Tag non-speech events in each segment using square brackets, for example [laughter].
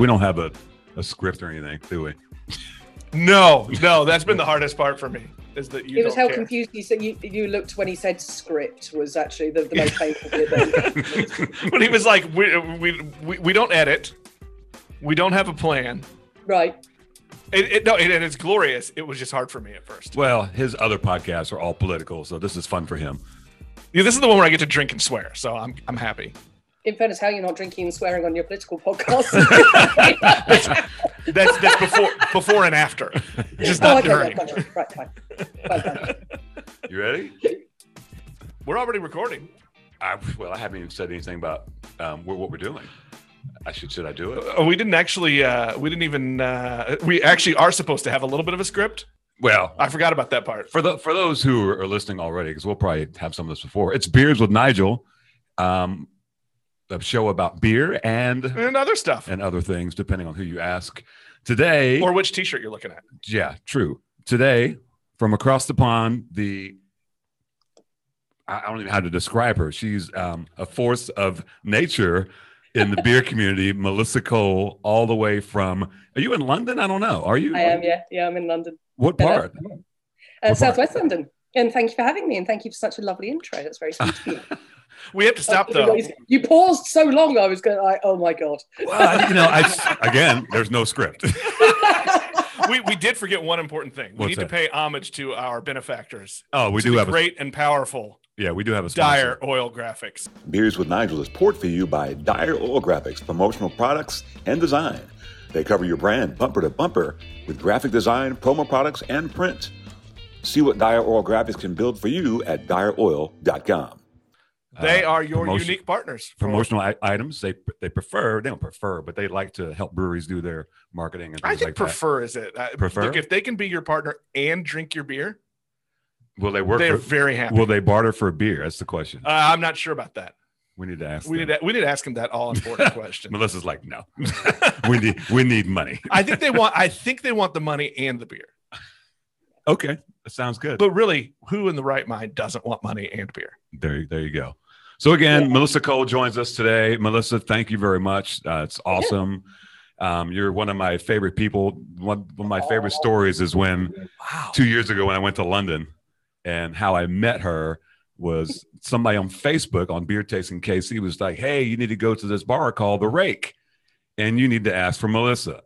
We don't have a, a script or anything, do we? No, no, that's been the hardest part for me. Is that you it was how care. confused you said you, you looked when he said script was actually the, the most painful bit. Then. [laughs] when he was like, we, we, we, we don't edit, we don't have a plan. right. It, it, no, it, and it's glorious. It was just hard for me at first. Well, his other podcasts are all political, so this is fun for him. Yeah, this is the one where I get to drink and swear, so I'm I'm happy. In fairness, how you're not drinking and swearing on your political [laughs] podcast? That's that's before before and after, just oh, not okay, during. right, fine, right, fine. Fine, fine. You ready? We're already recording. I, well, I haven't even said anything about um, what, what we're doing. I should should I do it? Oh, we didn't actually. Uh, we didn't even. Uh, we actually are supposed to have a little bit of a script. Well, I forgot about that part. for the for those who are listening already, because we'll probably have some of this before. It's beers with Nigel, um, a show about beer and And other stuff, and other things, depending on who you ask. Today, or which T-shirt you're looking at. yeah, true. Today, from across the pond, the I I don't even know how to describe her. She's um, a force of nature in the beer [laughs] community. Melissa Cole, all the way from. Are you in London? I don't know. Are you? I am, yeah, yeah. I'm in London, What part? uh, part? Southwest London. And thank you for having me, and thank you for such a lovely intro. That's very sweet of you. [laughs] We have to stop [laughs] though. You paused so long. I was going, like, oh my god. Well, you know, I [laughs] again, there's no script. we, we did forget one important thing. We What's need that? to pay homage to our benefactors. Oh, we to do the have a great and powerful yeah, we do have a sponsor. Dire Oil Graphics. Beers with Nigel is poured for you by Dire Oil Graphics, promotional products and design. They cover your brand bumper to bumper with graphic design, promo products, and print. See what Dire Oil Graphics can build for you at direoil.com. They Uh, are your promotion- unique partners. for- promotional I- items. They they prefer. They don't prefer, but they like to help breweries do their marketing and I think like prefer is it. Uh, Prefer? Look, if they can be your partner and drink your beer, Will they work? they're For, very happy. will they barter for a beer? That's the question. uh, I'm not sure about that. we need to ask. We them. need to, we need to ask him that all important [laughs] question. Melissa's like, no, [laughs] we need we need money. I think they want. I think they want the money and the beer. [laughs] Okay, that sounds good. But really, who in the right mind doesn't want money and beer? There, there you go. So again, Melissa Cole joins us today. Melissa, thank you very much. Uh, it's awesome. Um, you're one of my favorite people. One, one of my favorite stories is when Wow. two years ago when I went to London, and how I met her was somebody on Facebook on Beer Tasting KC was like, "Hey, you need to go to this bar called the Rake, and you need to ask for Melissa."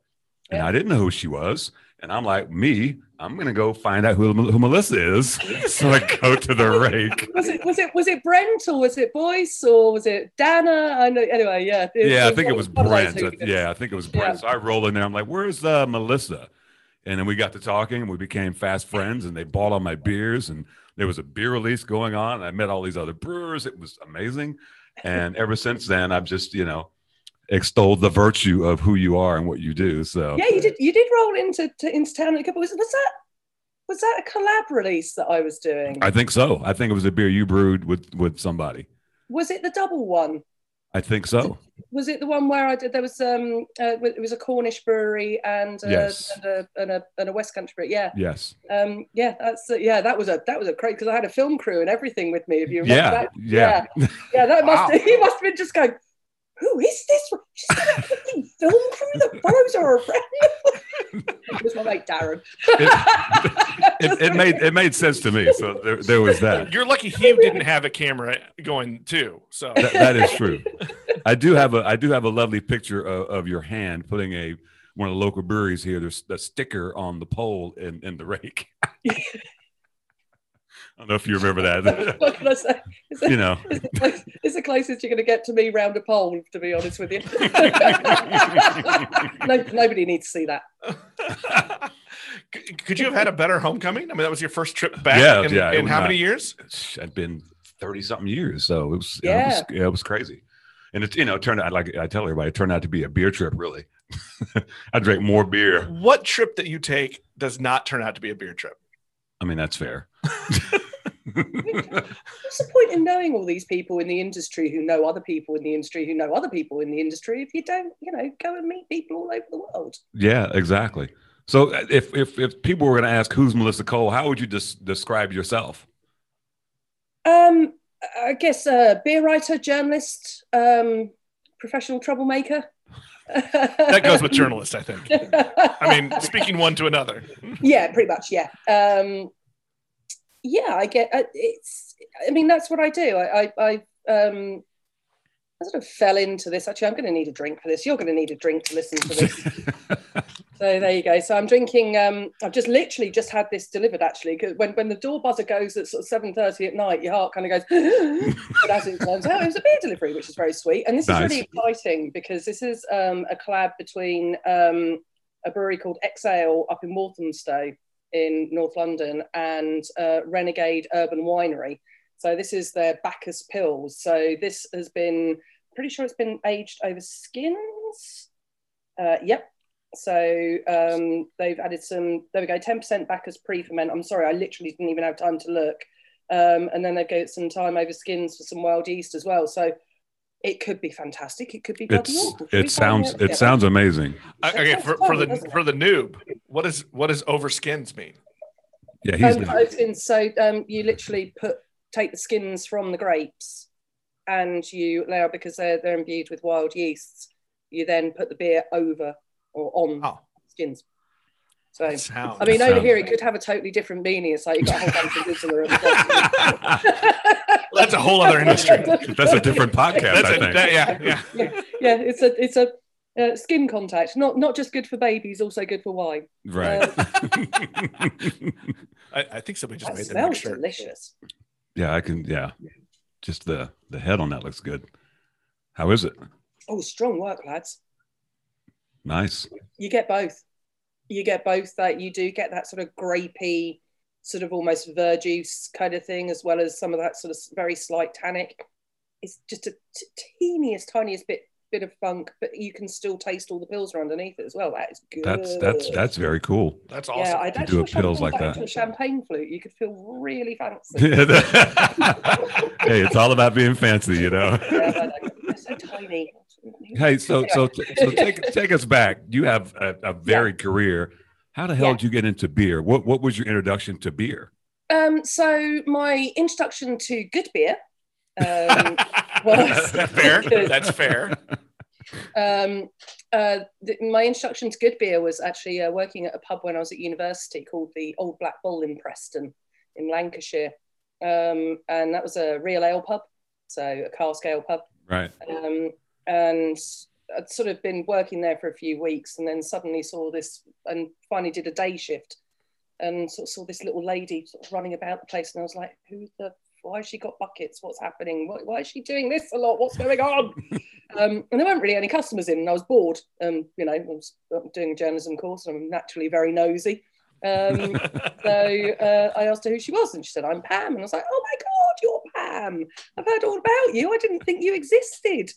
And Yeah. I didn't know who she was, and I'm like, "Me, I'm gonna go find out who, who Melissa is." [laughs] so I go to the [laughs] Rake. Was it was it was it Brent or was it Boyce or was it Dana? I know. Anyway, yeah. yeah, I think it was Brent. hooligans. Yeah, I think it was Brent. Yeah. So I roll in there. I'm like, "Where's uh, Melissa?" And then we got to talking, and we became fast friends. And they bought all my beers, and there was a beer release going on. And I met all these other brewers. It was amazing. And ever since then, I've just you know extolled the virtue of who you are and what you do. So Yeah, you did. You did roll into to, into town a couple. Was, was that was that a collab release that I was doing? I think so. I think it was a beer you brewed with with somebody. was it the double one? I think so. Was it the one where I did? There was um, uh, it was a Cornish brewery and uh, Yes. and, a, and a and a West Country brewery. Yeah, Yes. um, yeah, that's uh, yeah. That was a that was a great because I had a film crew and everything with me. If you remember Yeah. that. Yeah. yeah, yeah. That Wow. must [laughs] he must have been just going. Who is this? She's got a fucking film crew that follows her around. [laughs] it was my mate Darren. It, it made it made sense to me. So there, there was that. You're lucky Hugh didn't have a camera going too. So That- that is true. I do have a I do have a lovely picture of, of your hand putting a one of the local breweries here. There's a sticker on the pole in, in the rake. [laughs] I don't know if you remember that. [laughs] what can I say? It's, you know, it's, the close- it's the closest you're going to get to me round a pole, to be honest with you. [laughs] no, nobody needs to see that. [laughs] Could you have had a better homecoming? I mean, that was your first trip back. Yeah, in, yeah, In how not- many years? I'd been thirty something years, so it was Yeah. it was, yeah, it was crazy. And it you know it turned out like I tell everybody, it turned out to be a beer trip. Really, I drank more beer. What trip that you take does not turn out to be a beer trip? I mean, that's fair. What's the point in knowing all these people in the industry who know other people in the industry who know other people in the industry if you don't, you know, go and meet people all over the world? Yeah, exactly. So uh, if if if people were going to ask who's Melissa Cole, how would you des- describe yourself? Um, I guess uh, beer writer, journalist, um, professional troublemaker. That goes with journalists, I think. [laughs] I mean, speaking one to another. yeah, pretty much. Yeah. Um, yeah, I get uh, it's. I mean, that's what I do. I, I, I, um, I sort of fell into this. Actually, I'm going to need a drink for this. You're going to need a drink to listen to this. [laughs] so there you go. So I'm drinking. Um, I've just literally just had this delivered. Actually, because when when the door buzzer goes at sort of seven thirty at night, your heart kind of goes. [gasps] but as it turns out, it was a beer delivery, which is very sweet. And this Nice. is really exciting because this is um, a collab between um, a brewery called Exale up in Walthamstow in North London and uh, Renegade Urban Winery. So this is their Bacchus Pils. So this has been pretty sure it's been aged over skins. Uh, yep. So um, they've added some. There we go. Ten percent Bacchus pre-ferment. I'm sorry, I literally didn't even have time to look. Um, and then they've got some time over skins for some wild yeast as well. So it could be fantastic. It could be bloody It's awful. Should it sounds it together? sounds amazing. Uh, Okay, for, for the for the noob, what is what does over skins mean? Yeah, he's Um, the- oh. So um, you literally put take the skins from the grapes, and you allow because they're they're imbued with wild yeasts. You then put the beer over or on Oh, skins. So that sounds. I mean, That over here it could have a totally different meaning. It's like you've got a whole bunch of goods in the room. that's a whole other industry. that's a different podcast, That's I a, think. that- yeah, yeah. yeah, yeah, it's a it's a uh, skin contact. Not not just good for babies, also good for wine. Right. [laughs] I, I think somebody just That made the smells mixture. delicious. yeah, I can. Yeah, just the the head on that looks good. How is it? Oh, strong work, lads. Nice. you get both. You get both that you do get that sort of grapey, sort of almost verjuice kind of thing, as well as some of that sort of very slight tannic. It's just a t- teeniest, tiniest bit bit of funk, but you can still taste all the pils are underneath it as well. That is good. That's that's that's very cool. That's awesome yeah. awesome. I'd to actually do a wish pills like that. a champagne flute. You could feel really fancy. [laughs] hey, it's all about being fancy, you know. yeah, but like, so tiny. Hey, so so so take [laughs] take us back. You have a, a varied career. How the hell Yeah. did you get into beer? What what was your introduction to beer? Um, so my introduction to good beer um, [laughs] was That's fair. That's fair. um, uh, th- my introduction to good beer was actually uh, working at a pub when I was at university called the Old Black Bull in Preston, in Lancashire, um, and that was a real ale pub, so a cask ale pub, Right. um, and I'd sort of been working there for a few weeks, and then suddenly saw this, and finally did a day shift, and sort of saw this little lady sort of running about the place, and I was like, who the why has she got buckets? What's happening? Why, why is she doing this a lot? What's going on? [laughs] um, and there weren't really any customers in, and I was bored. Um, you know, I was doing a journalism course, and I'm naturally very nosy. Um, so uh, I asked her who she was, and she said, "I'm Pam." And I was like, "Oh my god, you're Pam! I've heard all about you. I didn't think you existed."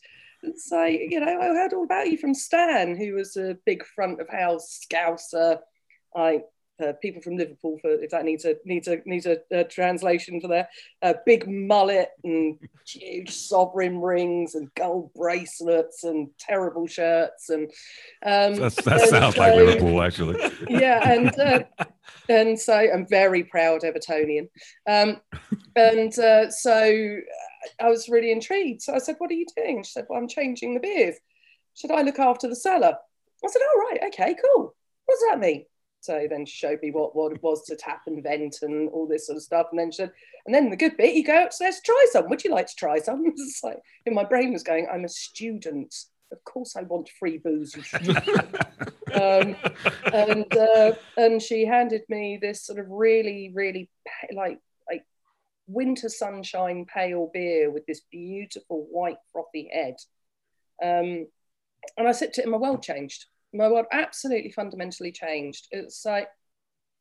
So you know, I heard all about you from Stan, who was a big front of house scouser. I uh, people from Liverpool for if that needs a needs a needs a, a translation for their uh, big mullet and huge sovereign rings and gold bracelets and terrible shirts and um, That's, that and sounds like Liverpool, actually. [laughs] yeah, and uh, and so I'm very proud Evertonian, um, and uh, so I was really intrigued. So I said, "What are you doing?" She said, "Well, I'm changing the beers." Should I look after the cellar? I said, "Oh right, okay, cool. What does that mean?" So then she showed me what, what it was to tap and vent and all this sort of stuff. And then she said, and then the good bit, you go upstairs try some. Would you like to try some? [laughs] It's like, in my brain was going, I'm a student. Of course I want free booze. [laughs] um, and uh, and she handed me this sort of really really like like winter sunshine pale beer with this beautiful white frothy head um, and I sipped it and my world changed my world absolutely fundamentally changed it's like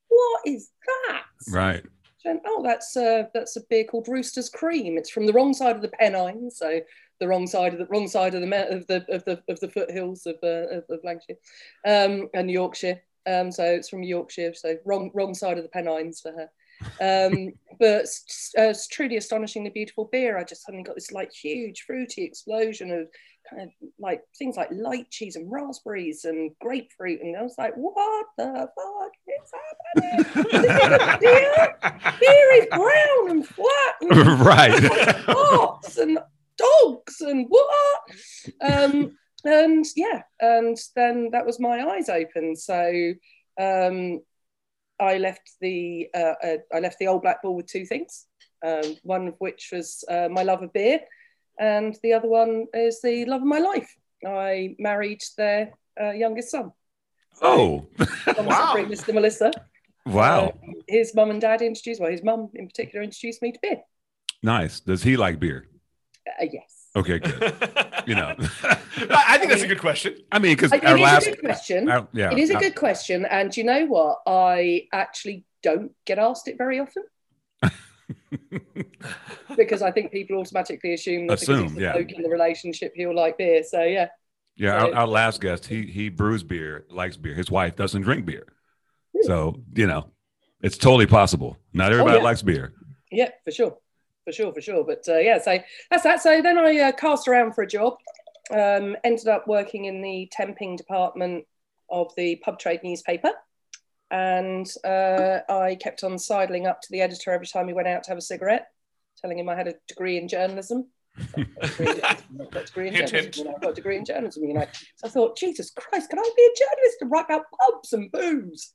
what is that right. Went, oh, that's uh, that's a beer called Rooster's Cream. It's from the wrong side of the Pennines, so the wrong side of the wrong side of the of the of the of the foothills of uh, of, of Lancashire um, and Yorkshire. Um, so it's from Yorkshire, so wrong wrong side of the Pennines for her. Um, but it's, uh, it's truly astonishingly beautiful beer. I just suddenly got this like huge fruity explosion of kind of like things like light cheese and raspberries and grapefruit, and I was like, what the fuck is happening? beer? beer is brown and flat and [laughs] right. [laughs] pots and dogs and what? Um, and yeah, and then that was my eyes open. So um, I left the uh, uh, I left the old black bull with two things. Um, one of which was uh, my love of beer, and the other one is the love of my life. I married their uh, youngest son. Oh, [laughs] Wow. This Melissa. wow. Um, his mum and dad introduced, well, his mum in particular introduced me to beer. Nice. Does he like beer? Uh, yes. Okay, good. You know, [laughs] I I think that's a good question. I mean, because It our is last, a good question. our- yeah, it is a our- good question. And you know what? I actually don't get asked it very often. [laughs] because I think people automatically assume that Assume, because he's a yeah. bloke in the relationship, he'll like beer. So yeah, Yeah, our, So- our last guest, he he brews beer, likes beer. His wife doesn't drink beer, hmm. so you know, it's totally possible. Not everybody oh, yeah. likes beer. yeah, for sure, for sure, for sure. But uh, yeah, so that's that. So then I uh, cast around for a job. Um, ended up working in the temping department of the pub trade newspaper. And uh, I kept on sidling up to the editor every time he went out to have a cigarette, telling him I had a degree in journalism. I've got a degree in journalism, hint. you know, I've got a degree in journalism, you know. So I thought, Jesus Christ, can I be a journalist and write about pubs and booze?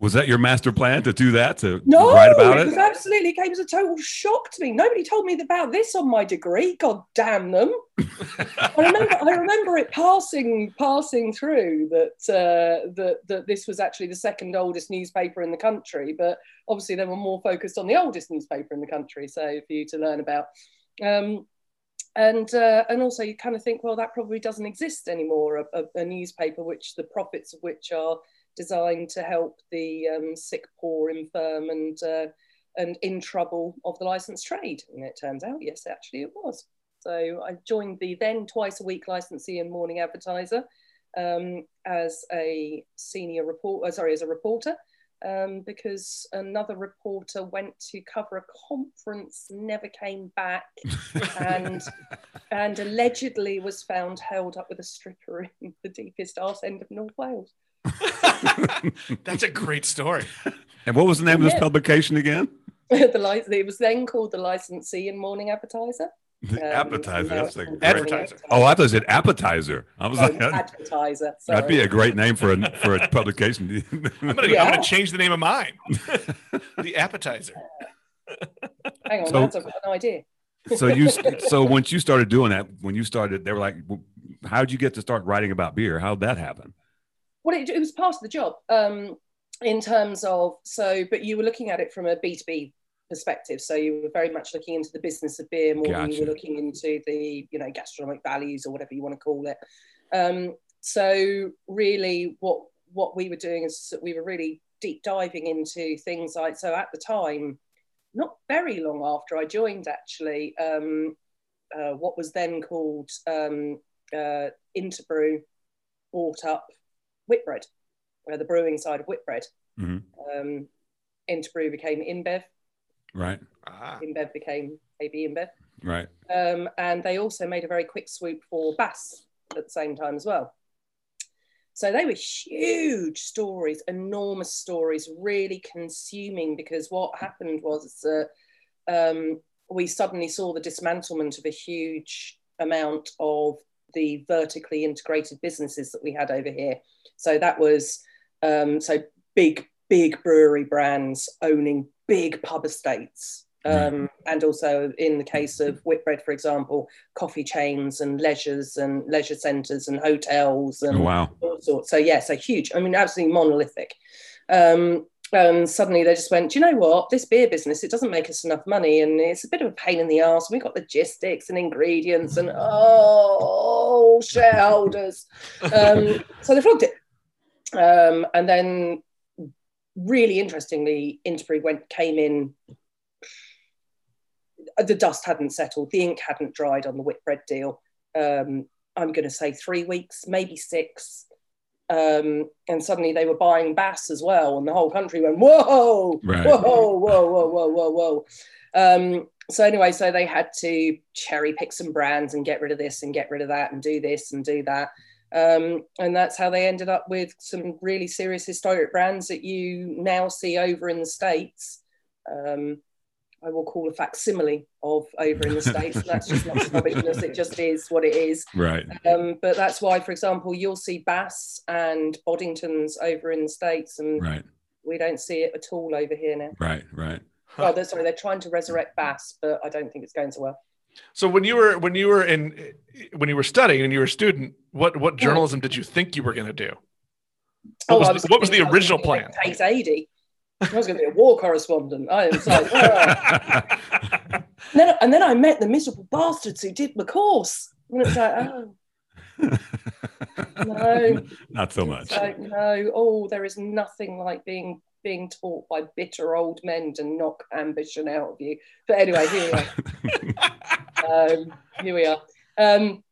Was that your master plan to do that to No, write about it was absolutely it came as a total shock to me. Nobody told me about this on my degree. God damn them! I remember, I remember it passing passing through that uh, that that this was actually the second oldest newspaper in the country, but obviously they were more focused on the oldest newspaper in the country. So for you to learn about. Um, and uh, and also you kind of think, well, that probably doesn't exist anymore. A, a, a newspaper which the profits of which are designed to help the um, sick, poor, infirm, and uh, and in trouble of the licensed trade. And it turns out, yes, actually, it was. So I joined the then twice a week licensee and morning advertiser um, as a senior report, uh, sorry, as a reporter. Um, because another reporter went to cover a conference, never came back, and [laughs] and allegedly was found held up with a stripper in the deepest arse end of North Wales. [laughs] That's a great story. and what was the name of this publication again? [laughs] the li- it was then called the licensee and morning advertiser. The Um, appetizer. That's it's the called great. Advertiser. Oh, I thought it said appetizer. I was Oh, like, that'd, advertiser. that'd be a great name for a for a [laughs] publication. I'm gonna, Yeah. I'm gonna change the name of mine. the appetizer. Hang on, So- that's I've got an idea. so you so once you started doing that, when you started, they were like, "How'd you get to start writing about beer? How'd that happen?" Well, it, it was part of the job um, in terms of so, but you were looking at it from a B two B perspective. So you were very much looking into the business of beer more than you were looking into the you know gastronomic values or whatever you want to call it. Um, so really, what what we were doing is that we were really deep diving into things like so at the time, not very long after I joined actually. Um, uh, what was then called um, uh, Interbrew bought up Whitbread, uh, the brewing side of Whitbread. Mhm. Um, Interbrew became InBev, Right, Ah. InBev became AB InBev. right. Um, and they also made a very quick swoop for Bass at the same time as well. So they were huge stories, enormous stories, really consuming because what happened was that um, we suddenly saw the dismantlement of a huge amount of the vertically integrated businesses that we had over here. So that was um, so big, big brewery brands owning big pub estates. Um, and also in the case of Whitbread, for example, coffee chains and leisures and leisure centres and hotels and Oh, wow. all sorts. So yeah, so huge. I mean, absolutely monolithic. Um, and suddenly they just went, "Do you know what? This beer business, it doesn't make us enough money, and it's a bit of a pain in the ass. We've got logistics and ingredients, and oh, shareholders. [laughs] Um, so they flogged it. Um, and then, really interestingly, Interbrew went came in. The dust hadn't settled, the ink hadn't dried on the Whitbread deal. Um, I'm going to say three weeks, maybe six. Um, and suddenly they were buying Bass as well, and the whole country went, whoa, Right. whoa, whoa, whoa, whoa, whoa, whoa. Um, so anyway, so they had to cherry pick some brands and get rid of this and get rid of that and do this and do that. Um, and that's how they ended up with some really serious historic brands that you now see over in the States. Um, I will call a facsimile of over in the States. [laughs] That's just not snobbishness, it just is what it is. Right. Um, but that's why, for example, you'll see Bass and Boddingtons over in the States, and Right. we don't see it at all over here now. Right. Right. Oh, they're, sorry, they're trying to resurrect Bass, but I don't think it's going so well. So when you were when you were in when you were studying and you were a student, what what journalism did you think you were going to do? What oh, was I the- what was the original gonna plan? Case 80. I was going to be a war correspondent. I was like, "Oh." And [laughs] then, and then I met the miserable bastards who did my course. And it's like, oh, [laughs] no. Not so much. It's like, no. Oh, there is nothing like being being taught by bitter old men to knock ambition out of you. But anyway, here we are. [laughs] um, here we are. Um,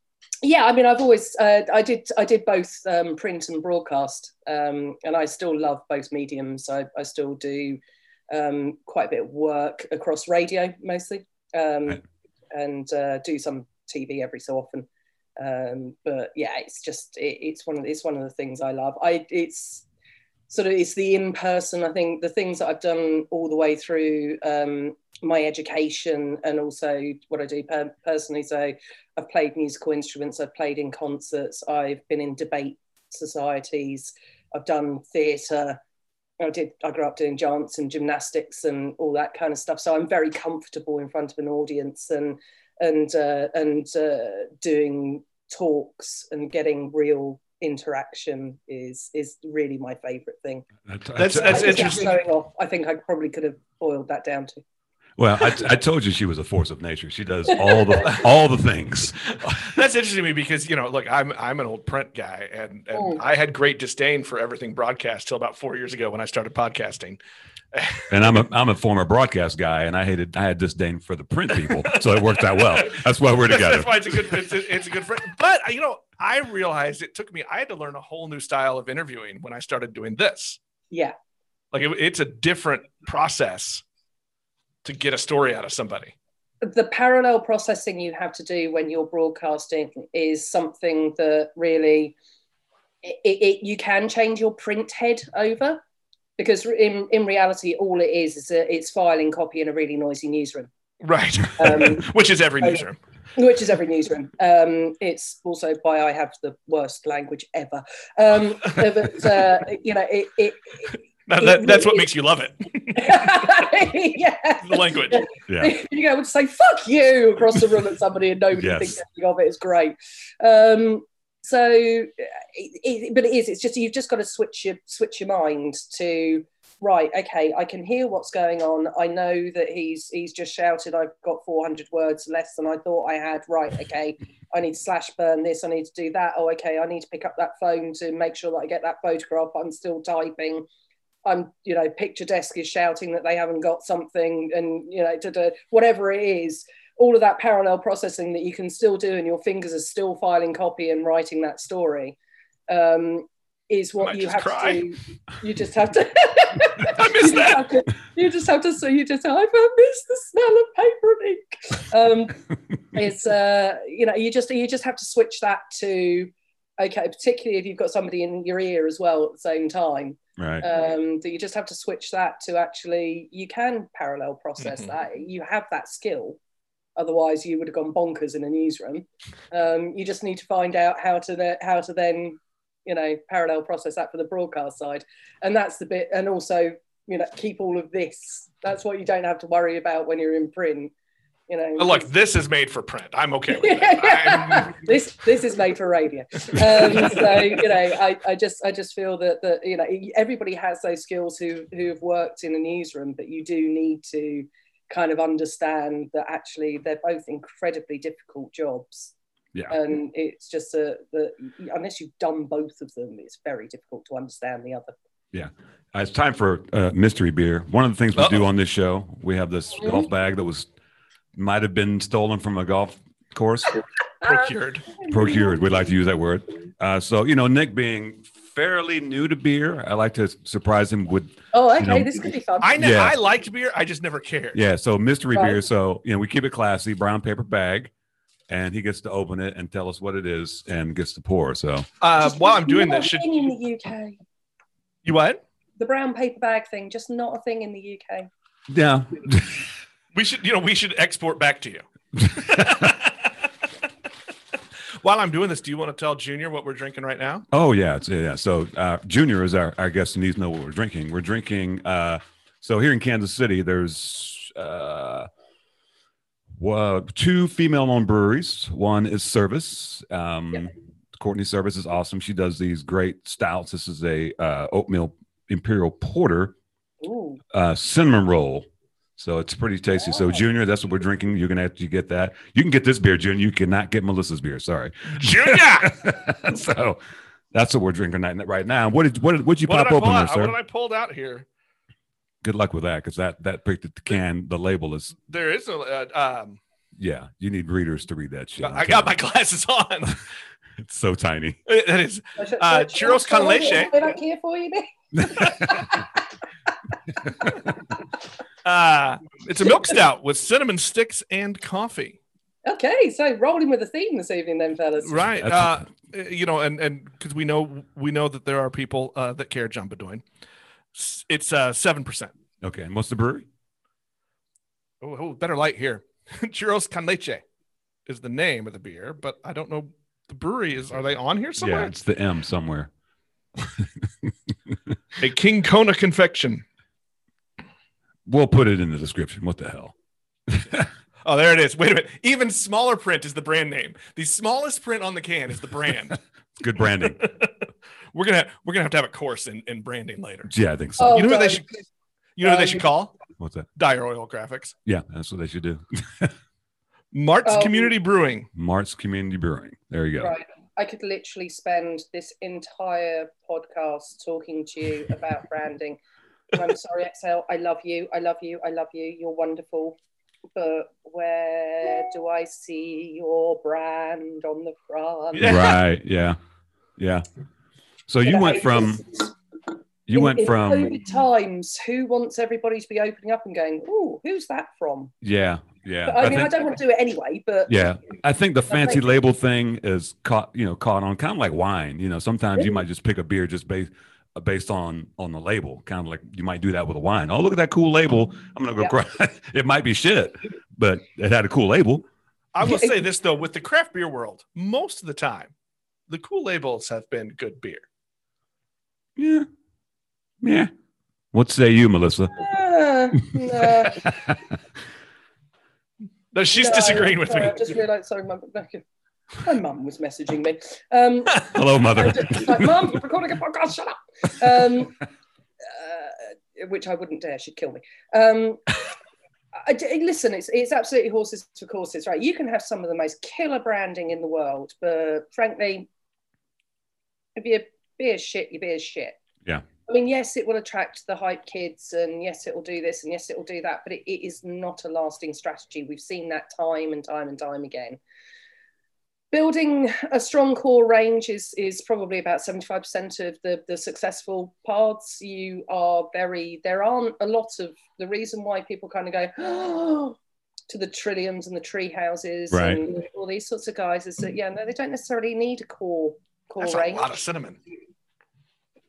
yeah, I mean, I've always uh, I did I did both um, print and broadcast, um, and I still love both mediums. I, I still do um, quite a bit of work across radio mostly, um, Right. and uh, do some TV every so often. Um, but yeah, it's just it, it's one of it's one of the things I love. I it's sort of it's the in person. I think the things that I've done all the way through um, my education and also what I do per- personally. So I've played musical instruments. I've played in concerts. I've been in debate societies. I've done theatre. I did. I grew up doing dance and gymnastics and all that kind of stuff. So I'm very comfortable in front of an audience and and uh, and uh, doing talks and getting real interaction is is really my favorite thing. That's, That's- I that's think interesting. Going off, I think I probably could have boiled that down to. well, I, I told you she was a force of nature. She does all the [laughs] all the things. That's interesting to me because you know, look, I'm I'm an old print guy, and, and Oh. I had great disdain for everything broadcast till about four years ago when I started podcasting. [laughs] And I'm a I'm a former broadcast guy, and I hated I had disdain for the print people, so it worked out well. That's why we're [laughs] together. that's why it's a good it's a, it's a good friend. But you know, I realized it took me. I had to learn a whole new style of interviewing when I started doing this. Yeah, Like it, it's a different process to get a story out of somebody. the parallel processing you have to do when you're broadcasting is something that really it, it, you can change your print head over because in in reality all it is is a, it's filing copy in a really noisy newsroom Right. Um, [laughs] Which is every newsroom. Which is every newsroom. Um, it's also why I have the worst language ever. Um, but uh, you know, it, it Now, it that, that's what makes you love it. [laughs] yeah, The language. Yeah. [laughs] you go and say "fuck you" across the room at somebody, and nobody Yes. thinks anything of it. It's great. Um, so, it, it, but it is. It's just you've just got to switch your switch your mind to right. Okay, I can hear what's going on. I know that he's he's just shouted. I've got 400 words less than I thought I had. Right. Okay, I need to slash burn this. I need to do that. Oh, okay. I need to pick up that phone to make sure that I get that photograph. I'm still typing. I'm, you know, picture desk is shouting that they haven't got something, and you know, do whatever it is, all of that parallel processing that you can still do, and your fingers are still filing copy and writing that story, um, is what you have cry. to do. You just have to. [laughs] [laughs] I [laughs] you, miss just that. have to you just have to. So you just. I miss the smell of paper and ink. Um, it's uh, you know, you just you just have to switch that to okay, particularly if you've got somebody in your ear as well at the same time Right. um, that you just have to switch that to actually you can parallel process Mhm. that you have that skill otherwise you would have gone bonkers in a newsroom um, you just need to find out how to the, how to then you know parallel process that for the broadcast side and that's the bit and also you know keep all of this that's what you don't have to worry about when you're in print you know look, this is made for print. I'm okay with that. [laughs] This this is made for radio. Um, so you know, I, I just I just feel that that you know everybody has those skills who who have worked in a newsroom, but you do need to kind of understand that actually they're both incredibly difficult jobs. Yeah. And it's just a, that unless you've done both of them, it's very difficult to understand the other. Uh, it's time for uh, mystery beer. One of the things we do Uh-oh. on this show, we have this Mhm. golf bag that was might have been stolen from a golf course, [laughs] procured. procured. We'd like to use that word. Uh, so you know, Nick being fairly new to beer, I like to surprise him with Oh, okay, You know, this could be fun. I know Yeah. I liked beer. I just never cared. yeah. So mystery Right. beer. So you know, we keep it classy, brown paper bag, and he gets to open it and tell us what it is and gets to pour. So Uh, while I'm doing not this, should in the UK. you what? The brown paper bag thing, just not a thing in the UK. yeah, [laughs] We should, you know, we should export back to you. [laughs] While I'm doing this, do you want to tell Junior what we're drinking right now? Oh yeah, it's, yeah. So uh, Junior is our, our guest and needs to know what we're drinking. We're drinking. Uh, so here in Kansas City, there's uh, well, two female-owned breweries. One is Servaes. Um, Yeah. Courtney Servaes is awesome. She does these great stouts. This is a uh, oatmeal imperial porter Ooh. uh, cinnamon roll. So it's pretty tasty. So Oh. Junior, that's what we're drinking. You're gonna have to get that. You can get this beer, Junior. You cannot get Melissa's beer. Sorry. Junior, [laughs] so that's what we're drinking right, right now. What did what did what you what pop did open pull there, out? sir? What did I pulled out here? Good luck with that, because that that picked the can. The label is There is a. Uh, um, yeah. You need readers to read that shit. I'm I got my glasses on. [laughs] It's so tiny. [laughs] that is Uh, churros con shall I hold it leche. all the way back here for you, Nick? [laughs] uh, it's a milk stout with cinnamon sticks and coffee. Okay, so rolling with the theme this evening, then, fellas. Right. That's- Uh, you know, and and because we know we know that there are people uh, that care John Bedoin. It's uh seven percent. Okay, and what's the brewery? Oh, oh, better light here. [laughs] Churros con leche is the name of the beer, but I don't know. The brewery is. Are they on here somewhere? Yeah, somewhere? it's the M somewhere. [laughs] A King Kona confection. We'll put it in the description. What the hell? [laughs] Oh, there it is. Wait a minute. Even smaller print is the brand name. The smallest print on the can is the brand. Good branding. We're gonna we're gonna have to have a course in, in branding later. yeah, I think so. Oh, You know what they should you know what they Um, should call? What's that? Dire Oil Graphics. Yeah, that's what they should do. [laughs] Mart's Oh. Community Brewing. Mart's Community Brewing. There you go. Right. I could literally spend this entire podcast talking to you [laughs] about branding. I'm sorry, Excel. I love you. I love you. I love you. You're wonderful. But where do I see your brand on the front? Yeah. Right. Yeah. Yeah. So you went from you in, went in from COVID times. Who wants everybody to be opening up and going, "Oh, who's that from?" yeah yeah But, I, mean, think- I don't want to do it anyway. But yeah I think the fancy think- label thing is caught you know caught on kind of like wine you know sometimes you might just pick a beer just based uh, based on on the label kind of like you might do that with a wine oh look at that cool label I'm gonna go Yeah. cry [laughs] it might be shit but it had a cool label I will say this though, with the craft beer world, most of the time, the cool labels have been good beer. Yeah yeah what say you Melissa uh, [laughs] no. No, she's No, disagreeing with sorry, me. I just realised. Sorry, my, my mum was messaging me. Um, [laughs] hello mother [laughs] just- like, mum, we're recording a podcast. Shut up. Um, uh, which I wouldn't dare. She'd kill me. Um, I, I- listen, it's it's absolutely horses for courses, right? You can have some of the most killer branding in the world, but frankly, if your beer's shit, you be beer's shit. Yeah. I mean, yes, it will attract the hype kids, and yes, it will do this, and yes, it will do that, but it, it is not a lasting strategy. We've seen that time and time and time again. Building a strong core range is is probably about 75% of the, the successful paths. You are very, there aren't a lot of the reason why people kind of go oh, to the trilliums and the tree houses Right. and all these sorts of guys is that, yeah, no, they don't necessarily need a core core That's a lot of cinnamon.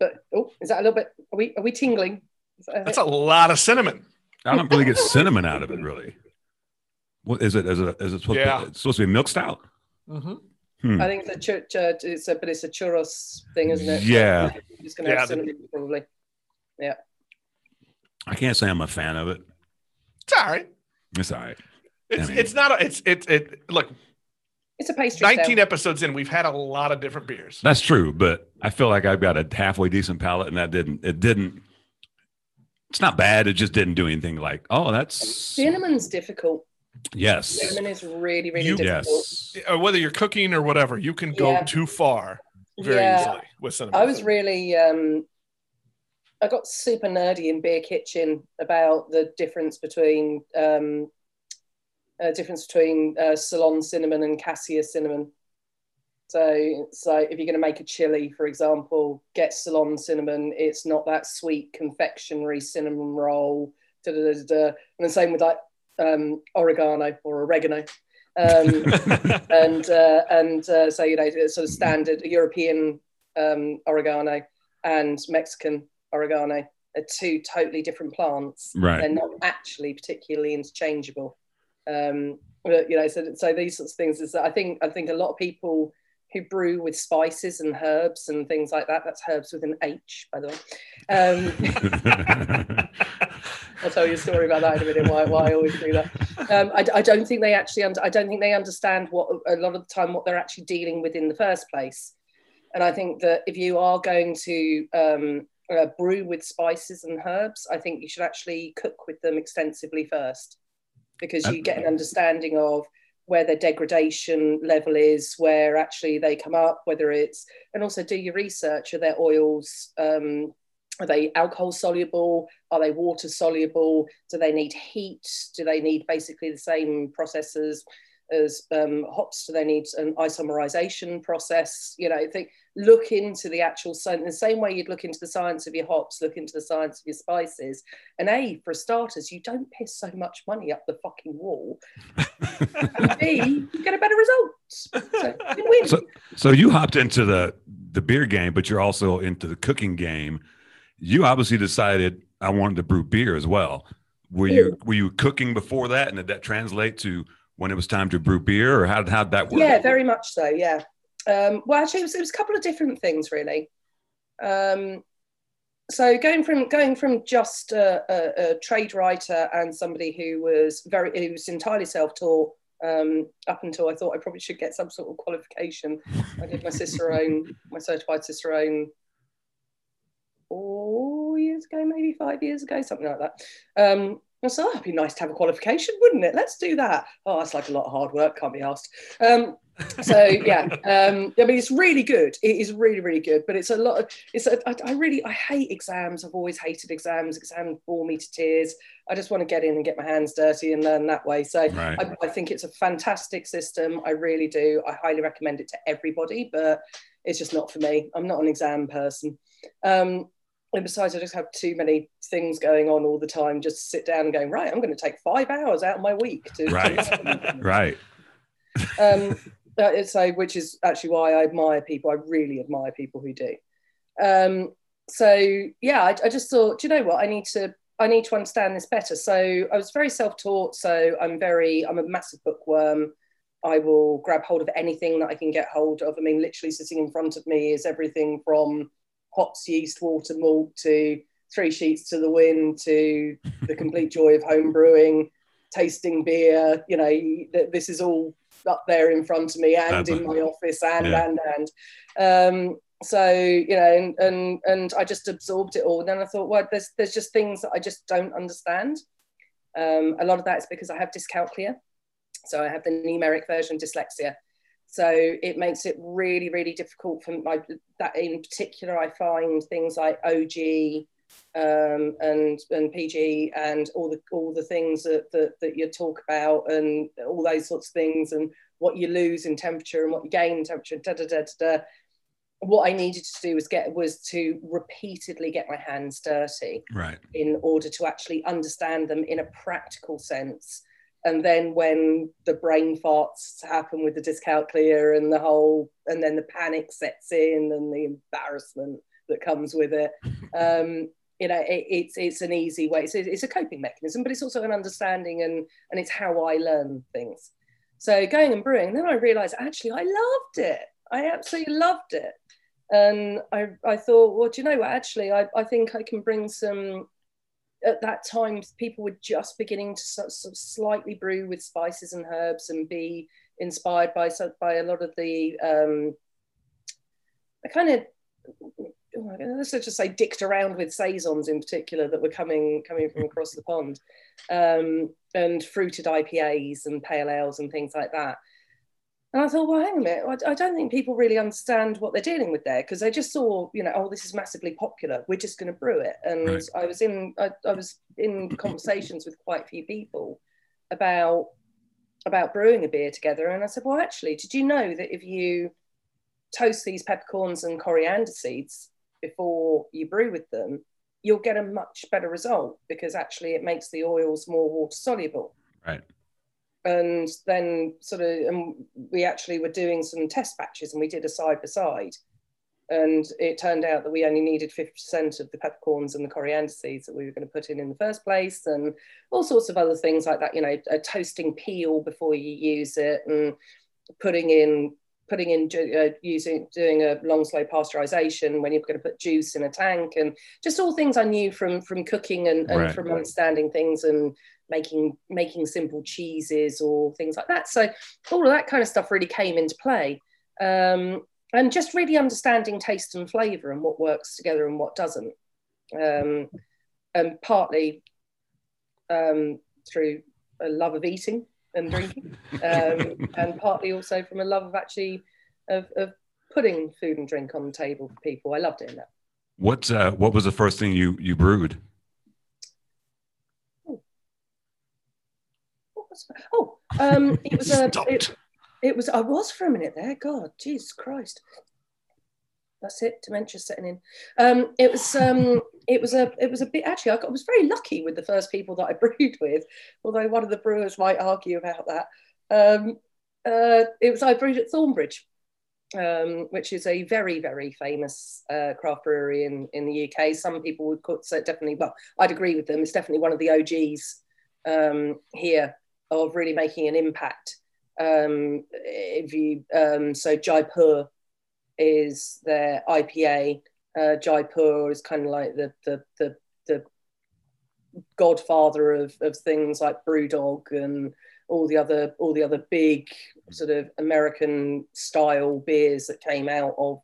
But oh, is that a little bit? Are we are we tingling? That- That's a lot of cinnamon. I don't really get cinnamon out of it really what is it is it is it supposed, Yeah. to, it's supposed to be milk stout Mm-hmm. Hmm. I think it's a, chur- chur- it's a but it's a churros thing, isn't it? Yeah. it's going to Yeah, have the- cinnamon probably. I can't say I'm a fan of it. It's all right. It's all right. It's I mean- it's not a, it's it's it look It's a pastry. 19 stout. episodes in we've had a lot of different beers. That's true, but I feel like I've got a halfway decent palate, and that didn't. It didn't. It's not bad. It just didn't do anything like, oh, that's Cinnamon's difficult. yes, Cinnamon is really really You- difficult. yes. Whether you're cooking or whatever, you can go Yeah. too far very Yeah. easily with cinnamon. I was really um I got super nerdy in Beer Kitchen about the difference between um uh, difference between uh, Ceylon cinnamon and Cassia cinnamon. So it's like if you're going to make a chili, for example, get Ceylon cinnamon. It's not that sweet confectionery cinnamon roll. Da, da, da. And the same with like um, oregano or oregano. Um, [laughs] and uh, and uh, so you know sort of standard European um, oregano and Mexican oregano. are two totally different plants. Right. They're not actually particularly interchangeable. Um, but, you know, so so these sorts of things is that I think I think a lot of people who brew with spices and herbs and things like that. That's herbs with an H, by the way. Um, [laughs] I'll tell you a story about that in a minute. Why, why I always do that. Um, I, I, don't think they actually. I don't think they understand what a lot of the time what they're actually dealing with in the first place. And I think that if you are going to um, uh, brew with spices and herbs, I think you should actually cook with them extensively first, because you get an understanding of where their degradation level is, where actually they come up, whether it's, and also do your research. Are their oils, um, are they alcohol soluble? Are they water soluble? Do they need heat? Do they need basically the same processes as um, hops? Do they need an isomerization process? You know, think, look into the actual, in the same way you'd look into the science of your hops, look into the science of your spices. And A, for starters, you don't piss so much money up the fucking wall. and B, you get a better result. So, you. So, so you hopped into the the beer game, but you're also into the cooking game. You obviously decided I wanted to brew beer as well. Were you were you cooking before that, and did that translate to when it was time to brew beer, or how how'd that work? Yeah, very much so. Yeah. Um, well, actually, it was, it was a couple of different things, really. Um, so going from going from just a, a, a, trade writer and somebody who was very who was entirely self-taught um, up until I thought I probably should get some sort of qualification. I did my Cicerone, my certified Cicerone four years ago, maybe five years ago, something like that. Um, I thought, oh, it'd be nice to have a qualification, wouldn't it? Let's do that. Oh, that's like a lot of hard work, can't be asked. Um, so yeah, um, I mean, it's really good. It is really, really good. But it's a lot of. It's. A, I, I really. I hate exams. I've always hated exams. Exams bore me to tears. I just want to get in and get my hands dirty and learn that way. So Right. I, I think it's a fantastic system. I really do. I highly recommend it to everybody, but it's just not for me. I'm not an exam person. Um, and besides, I just have too many things going on all the time. Just sit down and going, right, I'm going to take five hours out of my week to. Right. [laughs] right. um, so which is actually why I admire people. I really admire people who do. Um, so yeah, I, I just thought, do you know what? I need to I need to understand this better. So I was very self-taught. So I'm very I'm a massive bookworm. I will grab hold of anything that I can get hold of. I mean, literally sitting in front of me is everything from hops, yeast, water, malt to three sheets to the wind to the complete joy of home brewing, tasting beer. You know, this is all up there in front of me and in my office and Yeah. and and. Um, so you know, and, and and I just absorbed it all. And then I thought, well, there's there's just things that I just don't understand. Um, a lot of that is because I have dyscalculia, so I have the numeric version dyslexia. So it makes it really, really difficult for my that in particular. I find things like OG um, and and PG and all the all the things that, that that you talk about and all those sorts of things and what you lose in temperature and what you gain in temperature. Da, da, da, da, da. What I needed to do was get was to repeatedly get my hands dirty Right. in order to actually understand them in a practical sense. And then when the brain farts happen with the dyscalculia and the whole, and then the panic sets in and the embarrassment that comes with it, [laughs] um, you know, it, it's it's an easy way. It's, it's a coping mechanism, but it's also an understanding and and it's how I learn things. So going and brewing, and then I realised actually I loved it. I absolutely loved it and I, I thought, well, do you know what? Actually, I, I think I can bring some. At that time, people were just beginning to sort of slightly brew with spices and herbs and be inspired by by a lot of the um, the kind of let's just say dicked around with saisons in particular that were coming coming from across the pond, um, and fruited IPAs and pale ales and things like that. And I thought, well, hang on a minute, I, I don't think people really understand what they're dealing with there because they just saw, you know, oh, this is massively popular. We're just going to brew it. And Right. I was in, I, I was in conversations with quite a few people about about brewing a beer together, and I said, well, actually, did you know that if you toast these peppercorns and coriander seeds before you brew with them, you'll get a much better result because actually it makes the oils more water soluble Right. And then sort of and we actually were doing some test batches and we did a side by side. And it turned out that we only needed 50% of the peppercorns and the coriander seeds that we were going to put in in the first place and all sorts of other things like that you know a toasting peel before you use it and putting in putting in uh, using doing a long slow pasteurization when you're going to put juice in a tank and just all things i knew from from cooking and, and right. from understanding things and making making simple cheeses or things like that. So all of that kind of stuff really came into play. Um, and just really understanding taste and flavor and what works together and what doesn't. Um, and partly um, through a love of eating and drinking um, and partly also from a love of actually of, of, putting food and drink on the table for people i love doing that what uh, what was the first thing you you brewed oh, oh um, it was a [laughs] it, it was. I was for a minute there. God, Jesus Christ. That's it. Dementia setting in. Um, it was. Um, it was a. It was a bit. Actually, I, got, I was very lucky with the first people that I [laughs] brewed with. Although one of the brewers might argue about that. Um, uh, it was I brewed at Thornbridge, um, which is a very, very famous uh, craft brewery in, in the UK. Some people would call it definitely, well, I'd agree with them. It's definitely one of the OGs um, here of really making an impact um, if you um, so Jaipur is their IPA. Uh, Jaipur is kind of like the the the, the godfather of, of things like BrewDog and all the other all the other big sort of American style beers that came out of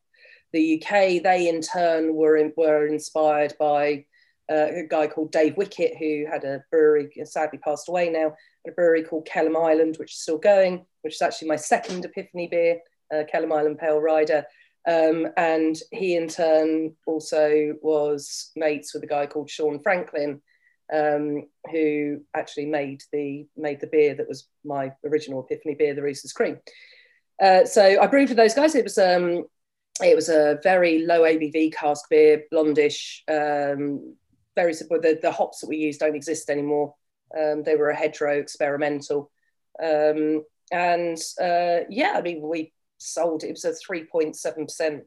the UK. They in turn were in, were inspired by uh, a guy called Dave Wickett who had a brewery, sadly passed away now, a brewery called Kelham Island, which is still going, which is actually my second Epiphany beer, uh, Kelham Island Pale Rider. Um, and he in turn also was mates with a guy called Sean Franklin, um, who actually made the made the beer that was my original Epiphany beer, the Rooster's Cream. Uh, so I brewed with those guys. It was um, it was a very low ABV cask beer, blondish, um, very. The, the hops that we use don't exist anymore. Um, they were a hedgerow experimental. Um, and uh, yeah, I mean, we sold it was a 3.7%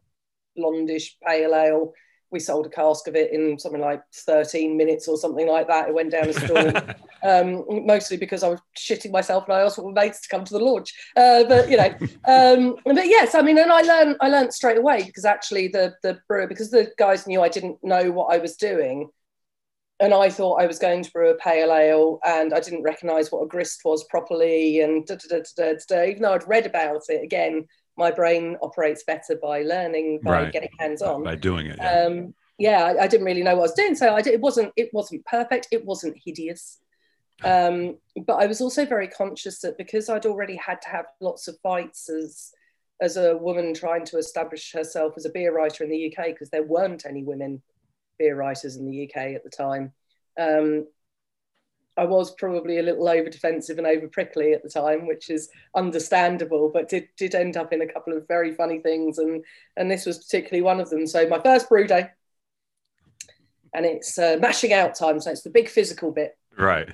blondish pale ale. We sold a cask of it in something like 13 minutes or something like that. It went down a store, [laughs] um, mostly because I was shitting myself and I asked all my mates to come to the launch. Uh, but you know, um, but yes, I mean, and I learned I learned straight away because actually the the brewer because the guys knew I didn't know what I was doing and I thought I was going to brew a pale ale, and I didn't recognise what a grist was properly, and da, da, da, even though I'd read about it, again, my brain operates better by learning, by right. getting hands on, by doing it. Yeah, um, yeah I, I, didn't really know what I was doing, so I did, it wasn't it wasn't perfect, it wasn't hideous, um, but I was also very conscious that because I'd already had to have lots of fights as as a woman trying to establish herself as a beer writer in the UK, because there weren't any women beer writers in the UK at the time. Um, I was probably a little over defensive and over prickly at the time, which is understandable, but did, did end up in a couple of very funny things. And, and this was particularly one of them. So, my first brew day, and it's uh, mashing out time. So, it's the big physical bit. Right.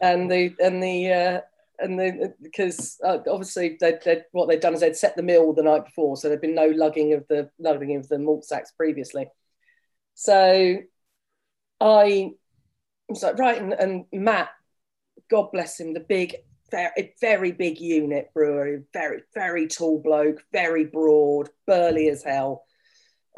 And the, and the, uh, and the because uh, obviously they they what they'd done is they'd set the mill the night before, so there'd been no lugging of the lugging of the malt sacks previously. So I was like, right, and, and Matt, God bless him, the big, very, very big unit brewery, very, very tall bloke, very broad, burly as hell.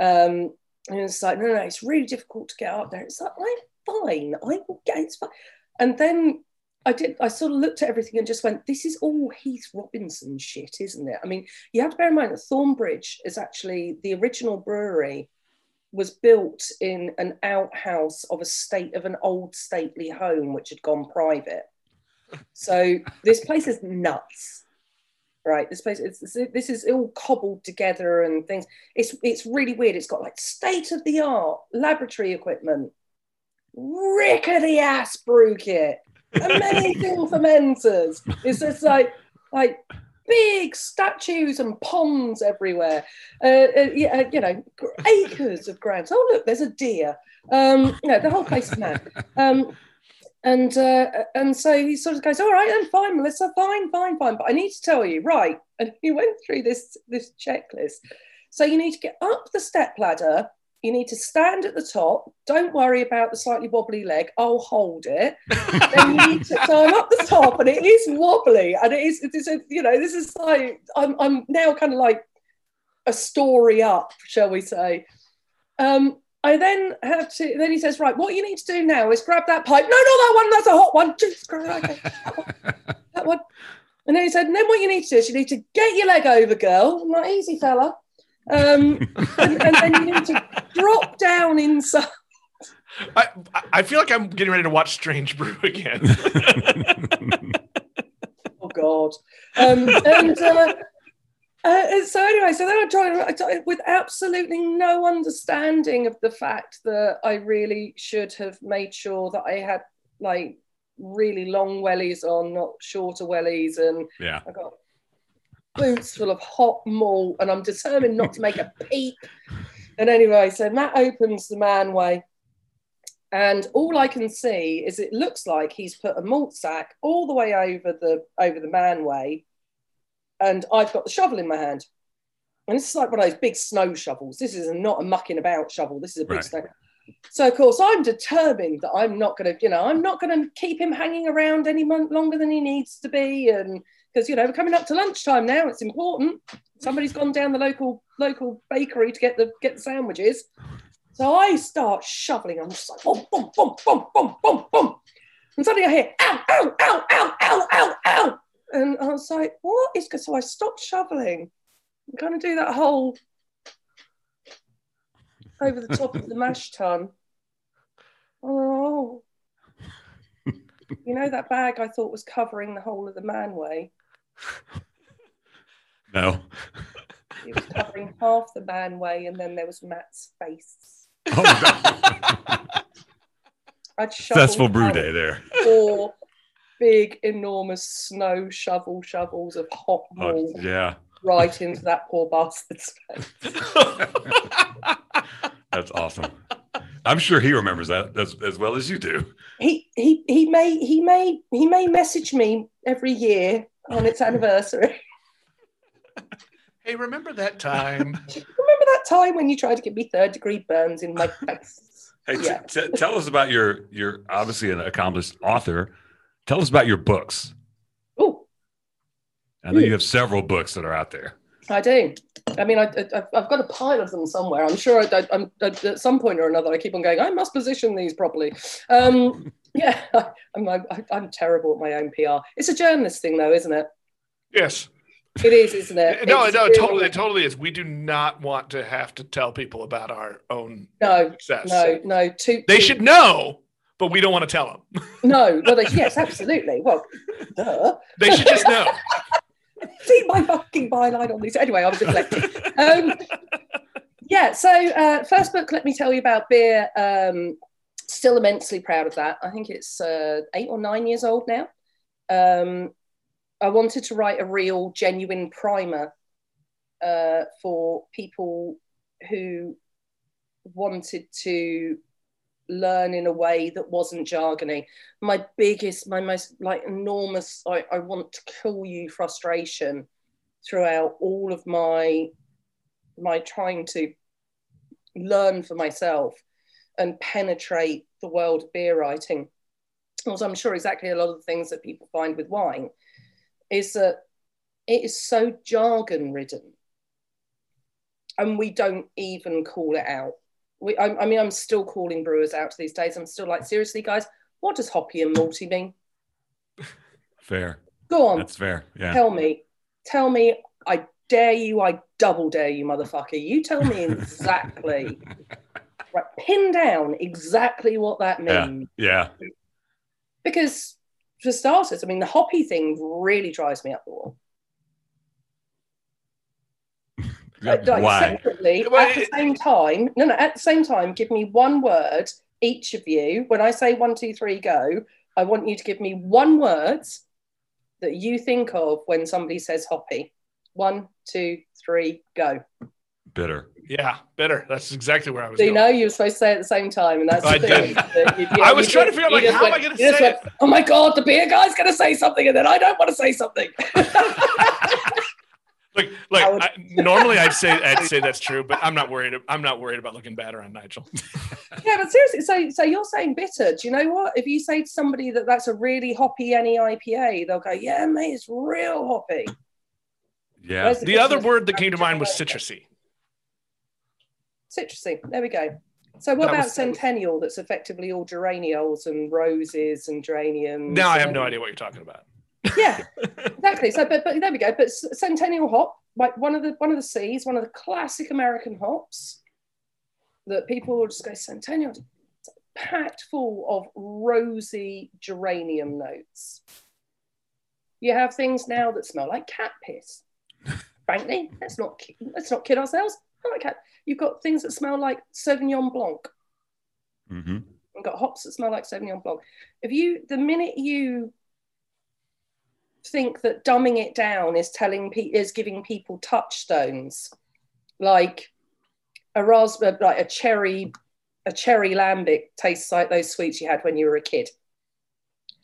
Um, and it's like, no, no, it's really difficult to get up there. It's like, I'm fine. I will get it's fine. And then I did, I sort of looked at everything and just went, this is all Heath Robinson shit, isn't it? I mean, you have to bear in mind that Thornbridge is actually the original brewery was built in an outhouse of a state of an old stately home which had gone private. So this place is nuts, right? This place it's, this is all cobbled together and things. It's it's really weird. It's got like state of the art laboratory equipment, rickety ass brew kit, amazing [laughs] fermenters. It's just like like big statues and ponds everywhere. Uh, uh, uh, you know, acres of grounds. Oh, look, there's a deer. Um, you know, the whole place is mad. Um, and uh, and so he sort of goes, all right, then fine, Melissa, fine, fine, fine. But I need to tell you, right? And he went through this this checklist. So you need to get up the step ladder. You need to stand at the top. Don't worry about the slightly wobbly leg. I'll hold it. [laughs] then you need to, so I'm up the top, and it is wobbly, and it is. It is a, you know, this is like I'm. I'm now kind of like a story up, shall we say? Um, I then have to. Then he says, "Right, what you need to do now is grab that pipe. No, not that one. That's a hot one. Jesus Christ, okay, that one. That one." And then he said, and then what you need to do is you need to get your leg over, girl. I'm like, easy, fella. Um, [laughs] and, and then you need to drop down inside. I, I feel like I'm getting ready to watch Strange Brew again. [laughs] Oh God. Um, and uh, uh, so anyway, so then I'm trying I try- with absolutely no understanding of the fact that I really should have made sure that I had like really long wellies on, not shorter wellies, and Yeah. I got boots full of hot malt, and I'm determined not to make a peep. And anyway, so Matt opens the manway, and all I can see is it looks like he's put a malt sack all the way over the over the manway, and I've got the shovel in my hand. And this is like one of those big snow shovels. This is not a mucking about shovel. This is a big Right. snow. So of course I'm determined that I'm not going to, you know, I'm not going to keep him hanging around any month longer than he needs to be, and because you know we're coming up to lunchtime now, it's important. Somebody's gone down the local local bakery to get the get the sandwiches. So I start shoveling. I'm just like boom, boom, boom, boom, boom, boom, boom, and suddenly I hear ow, ow, ow, ow, ow, ow, ow, and I was like, what is? So I stopped shoveling. I'm going to do that whole over the top of the mash tun. Oh, you know that bag I thought was covering the whole of the manway. [laughs] No. It was covering half the manway, and then there was Matt's face. Oh, [laughs] successful brew day there. Four big, enormous snow shovel shovels of hot Oh, malt yeah. right into that poor bastard's face. [laughs] That's awesome. I'm sure he remembers that as, as well as you do. He he he may he may he may message me every year on its anniversary. hey, remember that time? [laughs] Remember that time when you tried to give me third degree burns in my [laughs] face? Hey, t- Yeah. t- tell us about your your obviously an accomplished author. Tell us about your books. Oh, I know you hmm. have several books that are out there. I do. I mean, I, I, I've got a pile of them somewhere. I'm sure I, I'm, at some point or another, I keep on going, I must position these properly. Um, [laughs] yeah, [laughs] I'm, I'm, I'm terrible at my own PR. It's a journalist thing, though, isn't it? yes. It is, isn't it? No, It's no, really- totally, it totally is. We do not want to have to tell people about our own No, success. no, no. Too, They too- should know, but we don't want to tell them. No, well, they, yes, absolutely. Well, duh. They should just know. [laughs] [laughs] See my fucking byline on these. Anyway, I was deflecting. um, yeah, so uh, first book, let me tell you about beer. Um, still immensely proud of that. I think it's uh, eight or nine years old now. Um, I wanted to write a real, genuine primer uh, for people who wanted to learn in a way that wasn't jargony. My biggest, my most like enormous, I, I want to kill you frustration throughout all of my my trying to learn for myself and penetrate the world of beer writing. Also, I'm sure exactly a lot of the things that people find with wine is that it is so jargon ridden and we don't even call it out. We, I, I mean, I'm still calling brewers out these days. I'm still like, seriously, guys, what does hoppy and malty mean? Fair. Go on, That's fair. Yeah. tell me. Tell me. I dare you. I double dare you, motherfucker. You tell me [laughs] exactly. right, pin down exactly what that Yeah. means. Yeah. Because, for starters, I mean, the hoppy thing really drives me up the wall. Uh, Uh, like, Why? Separately, Well, at the same time, no, no, at the same time, give me one word, each of you. When I say one, two, three, go, I want you to give me one word that you think of when somebody says hoppy. One, two, three, go. Bitter. Yeah, better. That's exactly where I was So you going. know you were supposed to say it at the same time, and that's the I thing. did. you- you- I was you trying to figure out, like, just how am I gonna you just say went, Oh my god, the beer guy's going to say something, and then I don't want to say something. [laughs] Like, like I would- I, normally I'd say I'd say that's true, but I'm not worried. I'm not worried about looking bad around Nigel. [laughs] Yeah, but seriously, so so you're saying bitter. Do you know what? If you say to somebody that that's a really hoppy any IPA, they'll go, "Yeah, mate, it's real hoppy." Yeah. Whereas The other word that came to mind was citrusy. citrusy. Citrusy. There we go. So what That about was- Centennial? That's effectively all geraniols and roses and geraniums. Now I have no idea what you're talking about. Yeah, exactly. So, but, but there we go. But Centennial hop, like one of the one of the C's, one of the classic American hops, that people will just go Centennial, it's packed full of rosy geranium notes. You have things now that smell like cat piss. [laughs] Frankly, let's not let's not kid ourselves. I like cat. You've got things that smell like Sauvignon Blanc. Mm-hmm. I've got hops that smell like Sauvignon Blanc. If you, the minute you think that dumbing it down is telling pe- is giving people touchstones, like a raspberry, like a cherry, a cherry lambic tastes like those sweets you had when you were a kid.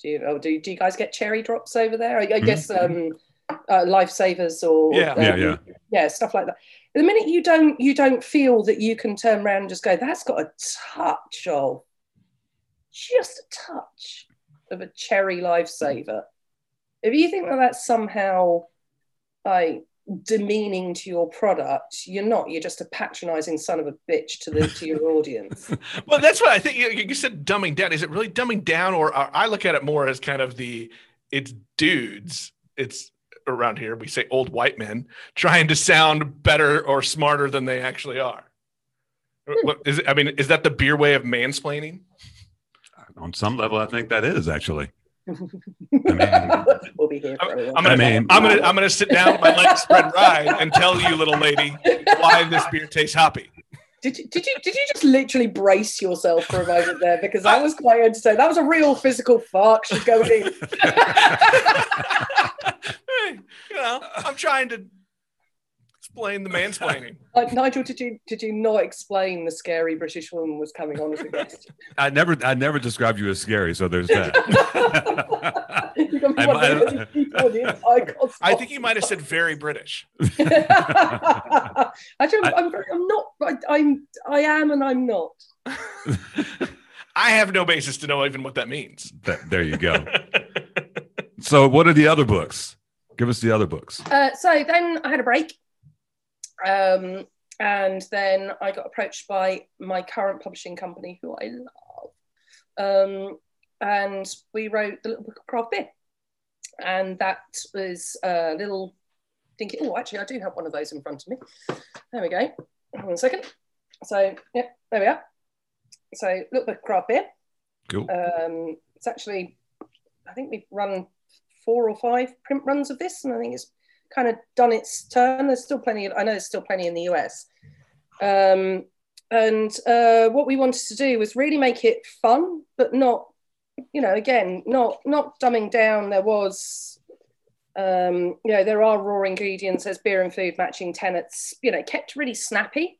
Do you know? Do, do you guys get cherry drops over there? I, I guess um, uh, lifesavers or Yeah. Yeah, um, yeah. yeah, stuff like that. The minute you don't you don't feel that you can turn around and just go, that's got a touch of just a touch of a cherry lifesaver. If you think that that's somehow like demeaning to your product, you're not. You're just a patronizing son of a bitch to the to your audience. [laughs] Well, that's what I think. You, you said dumbing down. Is it really dumbing down, or, or I look at it more as kind of the it's dudes. It's around here we say old white men trying to sound better or smarter than they actually are. Hmm. What is it? I mean, is that the beer way of mansplaining? On some level, I think that is actually. I mean, [laughs] we'll be here for a while. I'm gonna, I mean- I'm gonna, I'm gonna sit down with my legs spread wide and tell you, little lady, why this beer tastes hoppy. Did you, did you did you just literally brace yourself for a moment there? Because that was quite entertaining. That was a real physical fuck she's going in. [laughs] Hey, you know, I'm trying to explain the mansplaining. Like [laughs] Nigel, did you did you not explain the scary British woman was coming on as a guest? [laughs] I never, I never described you as scary, so there's that. [laughs] You got me I- I- if these people in the inside got I think you might have said very British. Actually, I'm, I'm, very- I'm not. I, I'm. I am, and I'm not. I have no basis to know even what that means. That- there you go. So, what are the other books? Give us the other books. Uh, so then I had a break, um, and then I got approached by my current publishing company, who I love, um, and we wrote the little book of craft beer, and that was a little thinking. Oh, actually, I do have one of those in front of me. There we go. One second. So yeah, there we are. So little book of craft beer. Cool. Um, it's actually, I think we've run four or five print runs of this, and I think it's kind of done its turn. There's still plenty. Of, I know there's still plenty in the US. Um, and uh, what we wanted to do was really make it fun, but not, you know, again, not not dumbing down. There was, um, you know, there are raw ingredients. There's beer and food matching tenets. You know, kept really snappy.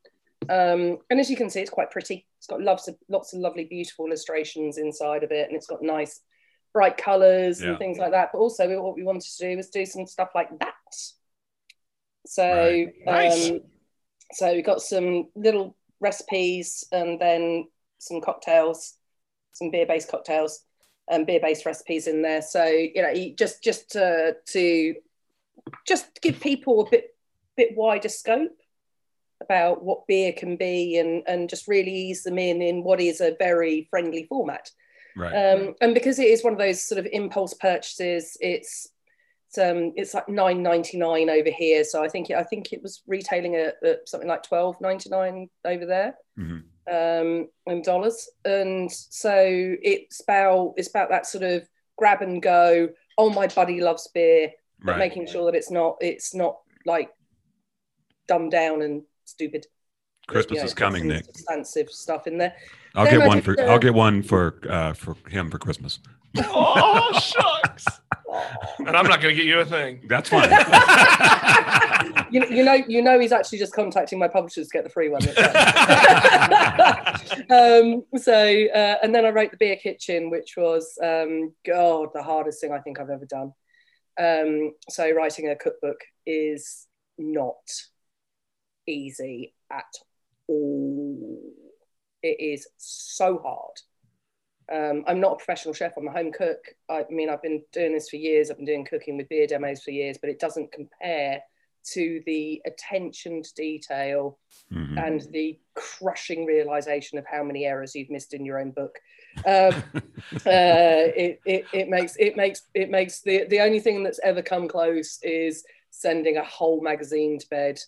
Um, and as you can see, it's quite pretty. It's got lots of lots of lovely, beautiful illustrations inside of it, and it's got nice, bright colours Yeah. and things like that. But also, what we wanted to do was do some stuff like that. So, Right. Nice. um, so we got some little recipes, and then some cocktails, some beer-based cocktails, and beer-based recipes in there. So you know, you just just to, to just give people a bit bit wider scope about what beer can be and and just really ease them in in what is a very friendly format Right. um, and because it is one of those sort of impulse purchases it's it's, um, it's like nine ninety nine over here so I think it, I think it was retailing at, at something like twelve ninety nine over there Mhm. um, in dollars and so it's about it's about that sort of grab and go oh my buddy loves beer but Right. making sure that it's not it's not like dumbed down and stupid. Christmas You know, is coming, some Nick. Substantive stuff in there. I'll then get I one for. the- I'll get one for uh, for him for Christmas. oh shucks! And I'm not going to get you a thing. That's fine. [laughs] You, you know, you know, he's actually just contacting my publishers to get the free one. [laughs] um, so, uh, and then I wrote the beer kitchen, which was um, God, the hardest thing I think I've ever done. Um, so, writing a cookbook is not easy at all. It is so hard. Um, I'm not a professional chef. I'm a home cook. I mean, I've been doing this for years. I've been doing cooking with beer demos for years, but it doesn't compare to the attention to detail Mhm. and the crushing realization of how many errors you've missed in your own book. Um, [laughs] uh, it, it, it makes it makes it makes the the only thing that's ever come close is sending a whole magazine to bed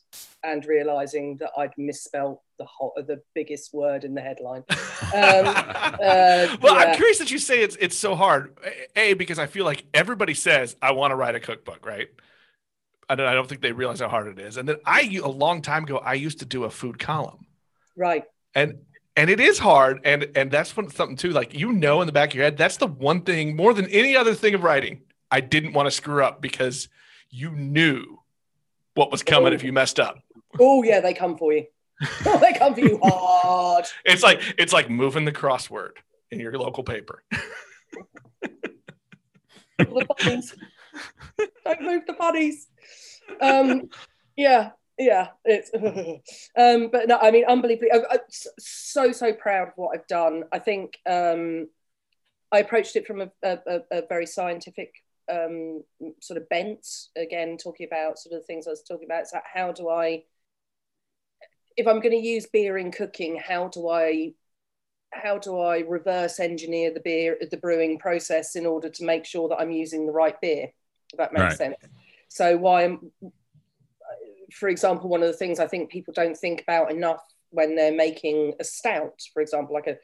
and realizing that I'd misspelled the whole the biggest word in the headline. [laughs] Um, uh, well, yeah. I'm curious that you say it's it's so hard. A because I feel like everybody says I want to write a cookbook, right? I don't, I don't think they realize how hard it is. And then I a long time ago I used to do a food column, right. and and it is hard. And and that's when something too. Like you know in the back of your head, that's the one thing more than any other thing of writing. I didn't want to screw up because you knew what was coming if you messed up. Oh yeah, they come for you. They come for you hard. It's like it's like moving the crossword in your local paper. [laughs] the bunnies. Don't move the bunnies. Um, yeah, yeah. It's [laughs] um, but no, I mean, unbelievably, I, I'm so so proud of what I've done. I think um, I approached it from a, a, a- a very scientific um, sort of bent. Again, talking about sort of the things I was talking about. It's like how do I, if I'm going to use beer in cooking, how do I how do I reverse engineer the beer, the brewing process in order to make sure that I'm using the right beer? If that makes Right. sense. So why, I'm, for example, one of the things I think people don't think about enough when they're making a stout, for example, like a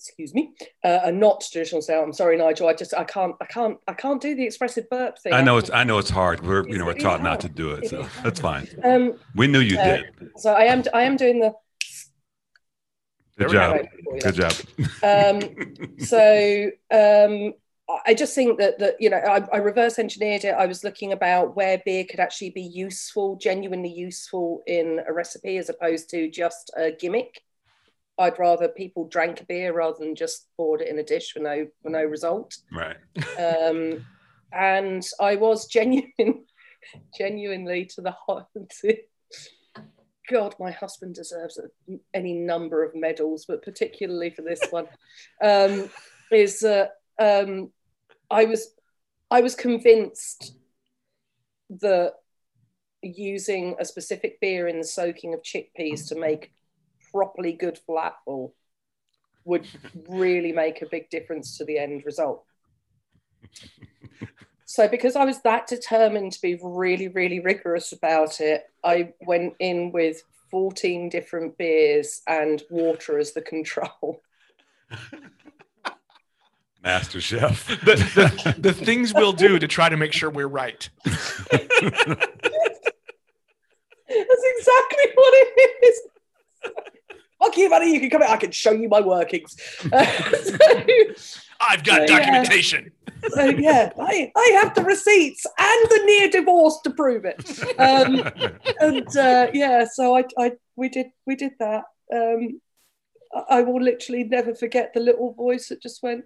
excuse me, uh, a not traditional stout. I'm sorry, Nigel. I just I can't I can't I can't do the expressive burp thing. I know it's I know it's hard. We're you know we're taught not to do it, so that's fine. Um, We knew you Uh, did. so I am I am doing the Good job. go. Good job. Um, [laughs] so um, I just think that that you know I, I reverse engineered it. I was looking about where beer could actually be useful, genuinely useful in a recipe, as opposed to just a gimmick. I'd rather people drank a beer rather than just poured it in a dish for no for no result. Right. [laughs] Um, and I was genuine, [laughs] genuinely to the heart. [laughs] God, my husband deserves a, any number of medals, but particularly for this one, um, is uh, um, I was I was convinced that using a specific beer in the soaking of chickpeas to make properly good falafel would really make a big difference to the end result. [laughs] So, because I was that determined to be really, really rigorous about it, I went in with 14 different beers and water as the control. [laughs] Master Chef. [laughs] The, the, the things we'll do to try to make sure we're right. That's exactly what it is. Fuck you, buddy. You can come out. I can show you my workings. [laughs] Uh, so, I've got Yeah. documentation. so, yeah, I, I have the receipts and the near divorce to prove it. Um, and uh, yeah, so I, I we did we did that. Um, I, I will literally never forget the little voice that just went,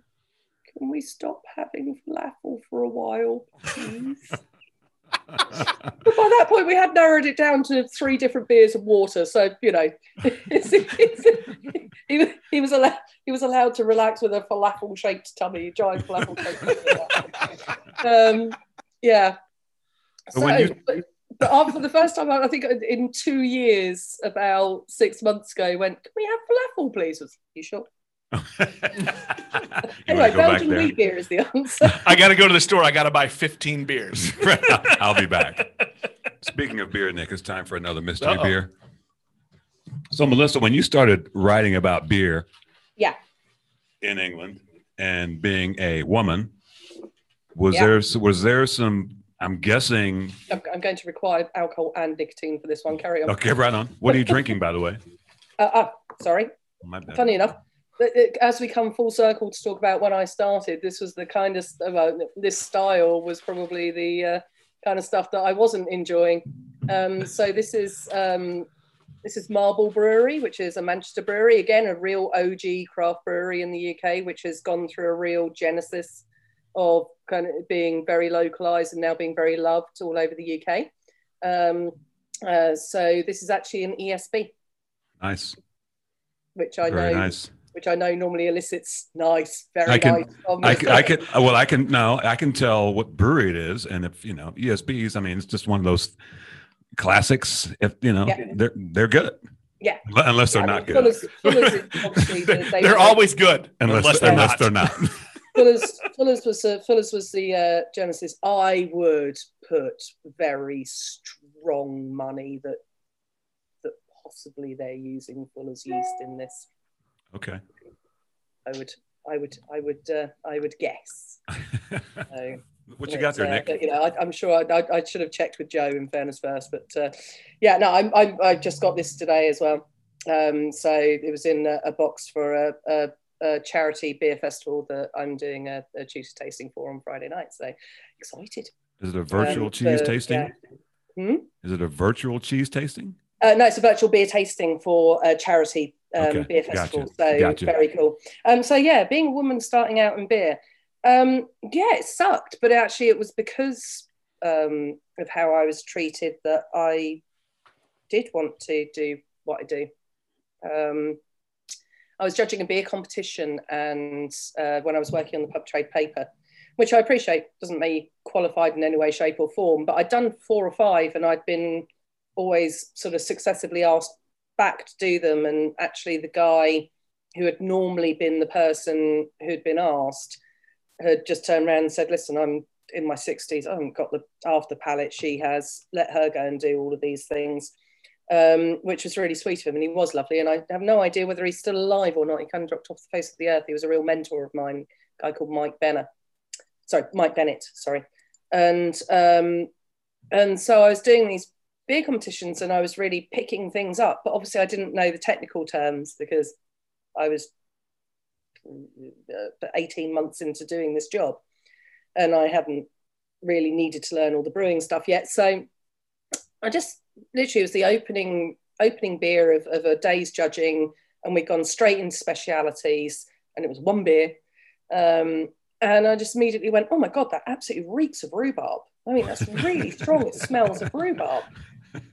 "Can we stop having falafel for a while, please?" But by that point, we had narrowed it down to three different beers and water. So you know, [laughs] it's, it's, he, was- he was allowed he was allowed to relax with a falafel shaped tummy, giant falafel shaped. Um, yeah. But So, when you- but, but after the first time, I think in two years, about six months ago, he went, "Can we have falafel, please?" I was, you sure? [laughs] you Anyway, go Belgian there? wheat beer is the answer. [laughs] I got to go to the store. I got to buy 15 beers. [laughs] I'll be back. Speaking of beer, Nick, it's time for another mystery Uh-oh. beer. So, Melissa, when you started writing about beer yeah. in England and being a woman, was Yeah. there was there some? I'm guessing. I'm, I'm going to require alcohol and nicotine for this one. Carry on. Okay, right on. What are you drinking, by the way? Uh, uh, sorry. My bad. Funny enough, but it- as we come full circle to talk about when I started, this was the kind of well, this style was probably the uh, kind of stuff that I wasn't enjoying. Um, so this is um, this is Marble Brewery, which is a Manchester brewery, again a real OG craft brewery in the UK, which has gone through a real genesis of kind of being very localized and now being very loved all over the UK. Um, uh, so this is actually an ESB, Nice. which I Very know, nice. Which I know normally elicits nice, very I can- nice. from I can, I can, well, I can, no, I can tell what brewery it is. And if, you know, ESBs, I mean, it's just one of those classics. If, you know, Yeah. they're, they're good. Yeah. Unless they're Yeah, not good. Fuller's, Fuller's is the- they They're were- always good Unless, unless they're unless not. they're not. [laughs] Fuller's, Fuller's was uh, Fuller's was the uh, Genesis. I would put very strong money that that possibly they're using Fuller's yeast in this. Okay. I would, I would, I would, uh, I would guess. So, [laughs] what you got there, uh, Nick? but, you know, I, I'm sure I, I, I should have checked with Joe in fairness first, but uh, yeah, no, I'm, I'm, I just got this today as well. Um, so it was in a, a box for a, a, a charity beer festival that I'm doing a, a juice tasting for on Friday night. So excited. Is it a virtual Um, cheese tasting? yeah. Is it a virtual cheese tasting? Uh, no, it's a virtual beer tasting for a charity um, Okay, beer gotcha, festival. So gotcha. very cool. Um, so yeah, being a woman starting out in beer, um, yeah, it sucked, but actually it was because um, of how I was treated that I did want to do what I do. Um, I was judging a beer competition, and uh, when I was working on the pub trade paper, which I appreciate doesn't make me qualified in any way, shape, or form, but I'd done four or five, and I'd been always sort of successively asked back to do them. And actually, the guy who had normally been the person who'd been asked had just turned around and said, Listen, I'm in my 60s. I haven't got the half the palate she has. Let her go and do all of these things. Um, which was really sweet of him, and he was lovely. And I have no idea whether he's still alive or not. He kind of dropped off the face of the earth. He was a real mentor of mine, guy called Mike Benner. Sorry, Mike Bennett. Sorry, and um, and so I was doing these beer competitions, and I was really picking things up. But obviously, I didn't know the technical terms because I was uh, 18 months into doing this job, and I hadn't really needed to learn all the brewing stuff yet. So I just literally it was the opening opening beer of, of a day's judging, and we'd gone straight into specialities, and it was one beer. Um, and I just immediately went, oh my God, that absolutely reeks of rhubarb. I mean, that's really [laughs] strong. It smells of rhubarb. [laughs]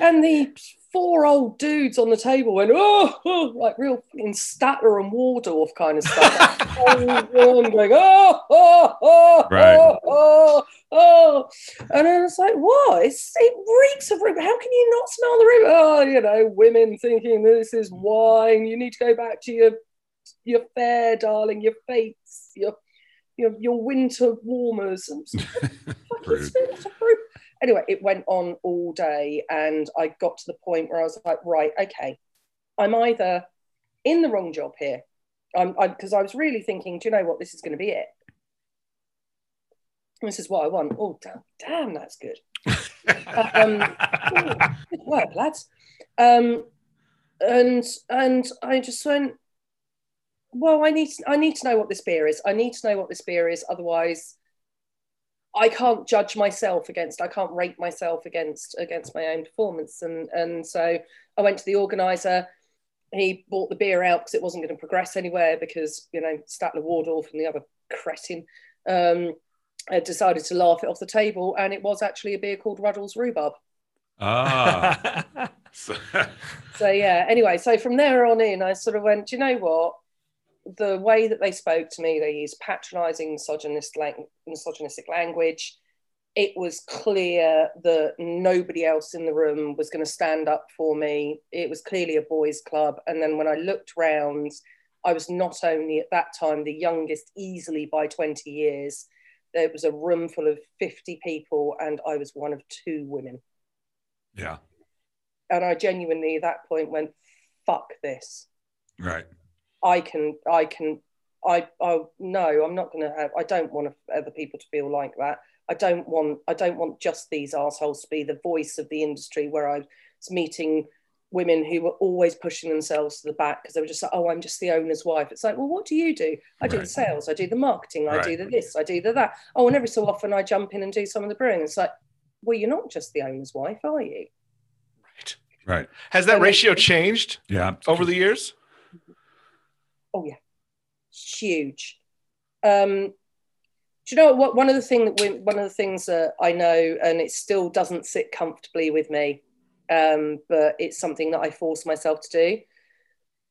And the four old dudes on the table went, oh, oh like real fucking Statler and Waldorf kind of stuff. [laughs] going, oh, oh, oh, Right. oh, oh, oh. And I was like, what? It's, it reeks of rhubarb. How can you not smell the rhubarb? Oh, you know, women thinking this is wine. You need to go back to your your fair, darling, your fates, your your, your winter warmers. [laughs] And fucking Rude. smells of. Anyway, it went on all day, and I got to the point where I was like, right, okay, I'm either in the wrong job here, because I was really thinking, do you know what, this is going to be it. This is what I want. Oh, damn, damn that's good. Um, [laughs] good work, lads. Um, and and I just went, well, I need I need to know what this beer is. I need to know what this beer is. Otherwise, I can't judge myself against. I can't rate myself against against my own performance. And and so I went to the organizer. He bought the beer out because it wasn't going to progress anywhere because you know Statler Waldorf and the other cretin um, had decided to laugh it off the table, and it was actually a beer called Ruddles Rhubarb. Ah. So- [laughs] [laughs] So yeah. Anyway, so from there on in, I sort of went. Do you know what? The way that they spoke to me, they used patronising, misogynist, lang- misogynistic language. It was clear that nobody else in the room was going to stand up for me. It was clearly a boys' club. And then when I looked round, I was not only at that time the youngest, easily by 20 years. There was a room full of 50 people, and I was one of two women yeah. and I genuinely at that point went, "Fuck this! Right. I can, I can, I, I no, I'm not going to have. I don't want other people to feel like that. I don't want, I don't want just these assholes to be the voice of the industry where I was meeting women who were always pushing themselves to the back because they were just like, oh, I'm just the owner's wife. It's like, well, what do you do? I do the sales, I do the marketing, I do the this, I do the that. Oh, and every so often I jump in and do some of the brewing. It's like, well, you're not just the owner's wife, are you? Right. Right. Has that ratio changed Yeah. over the years? Oh yeah, huge. Um, Do you know what? One of the thing that we, one of the things that I know, and it still doesn't sit comfortably with me, um, but it's something that I force myself to do.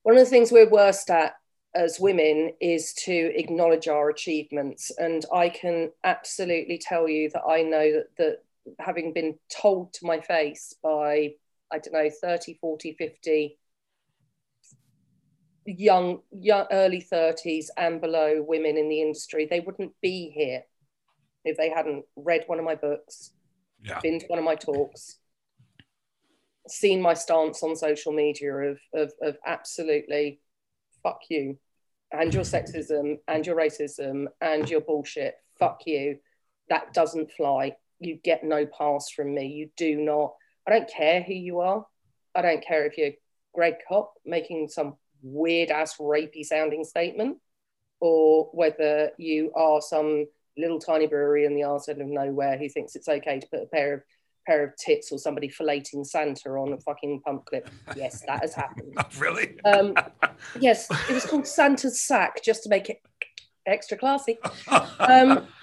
One of the things we're worst at as women is to acknowledge our achievements, and I can absolutely tell you that I know that, that having been told to my face by I don't know 30, 40, 50 young, young early 30s and below women in the industry they wouldn't be here if they hadn't read one of my books Yeah. been to one of my talks seen my stance on social media of, of, of absolutely fuck you and your sexism and your racism and your bullshit. Fuck you. That doesn't fly. You get no pass from me. You do not. I don't care who you are. I don't care if you're greg kopp making some weird ass rapey sounding statement or whether you are some little tiny brewery in the arse end of nowhere who thinks it's okay to put a pair of pair of tits or somebody filleting Santa on a fucking pump clip. Yes, that has happened. [laughs] really? Um, [laughs] yes, it was called Santa's sack just to make it extra classy. Um, [laughs]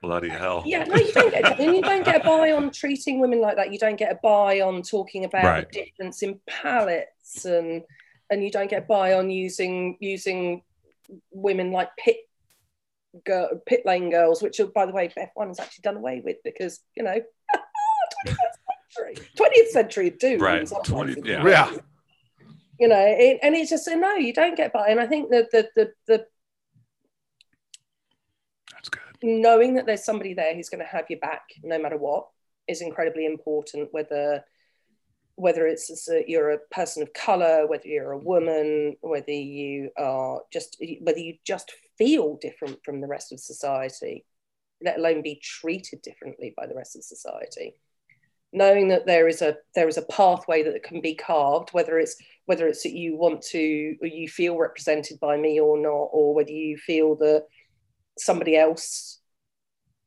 Bloody hell. yeah, no, you don't get you don't get a buy on treating women like that. You don't get a buy on talking about Right. the difference in palettes and and you don't get by on using using women like pit girl, pit lane girls, which are by the way F1 has actually done away with because you know [laughs] 21st century, 20th century do Right, 20 yeah. Yeah. you know, it, and it's just so no, you don't get by. And I think that the the the That's good. knowing that there's somebody there who's going to have your back no matter what is incredibly important whether whether it's as a, you're a person of color whether you're a mm-hmm. woman whether you are just whether you just feel different from the rest of society let alone be treated differently by the rest of society. Knowing that there is a there is a pathway that can be carved whether it's whether it's that you want to or you feel represented by me or not or whether you feel that somebody else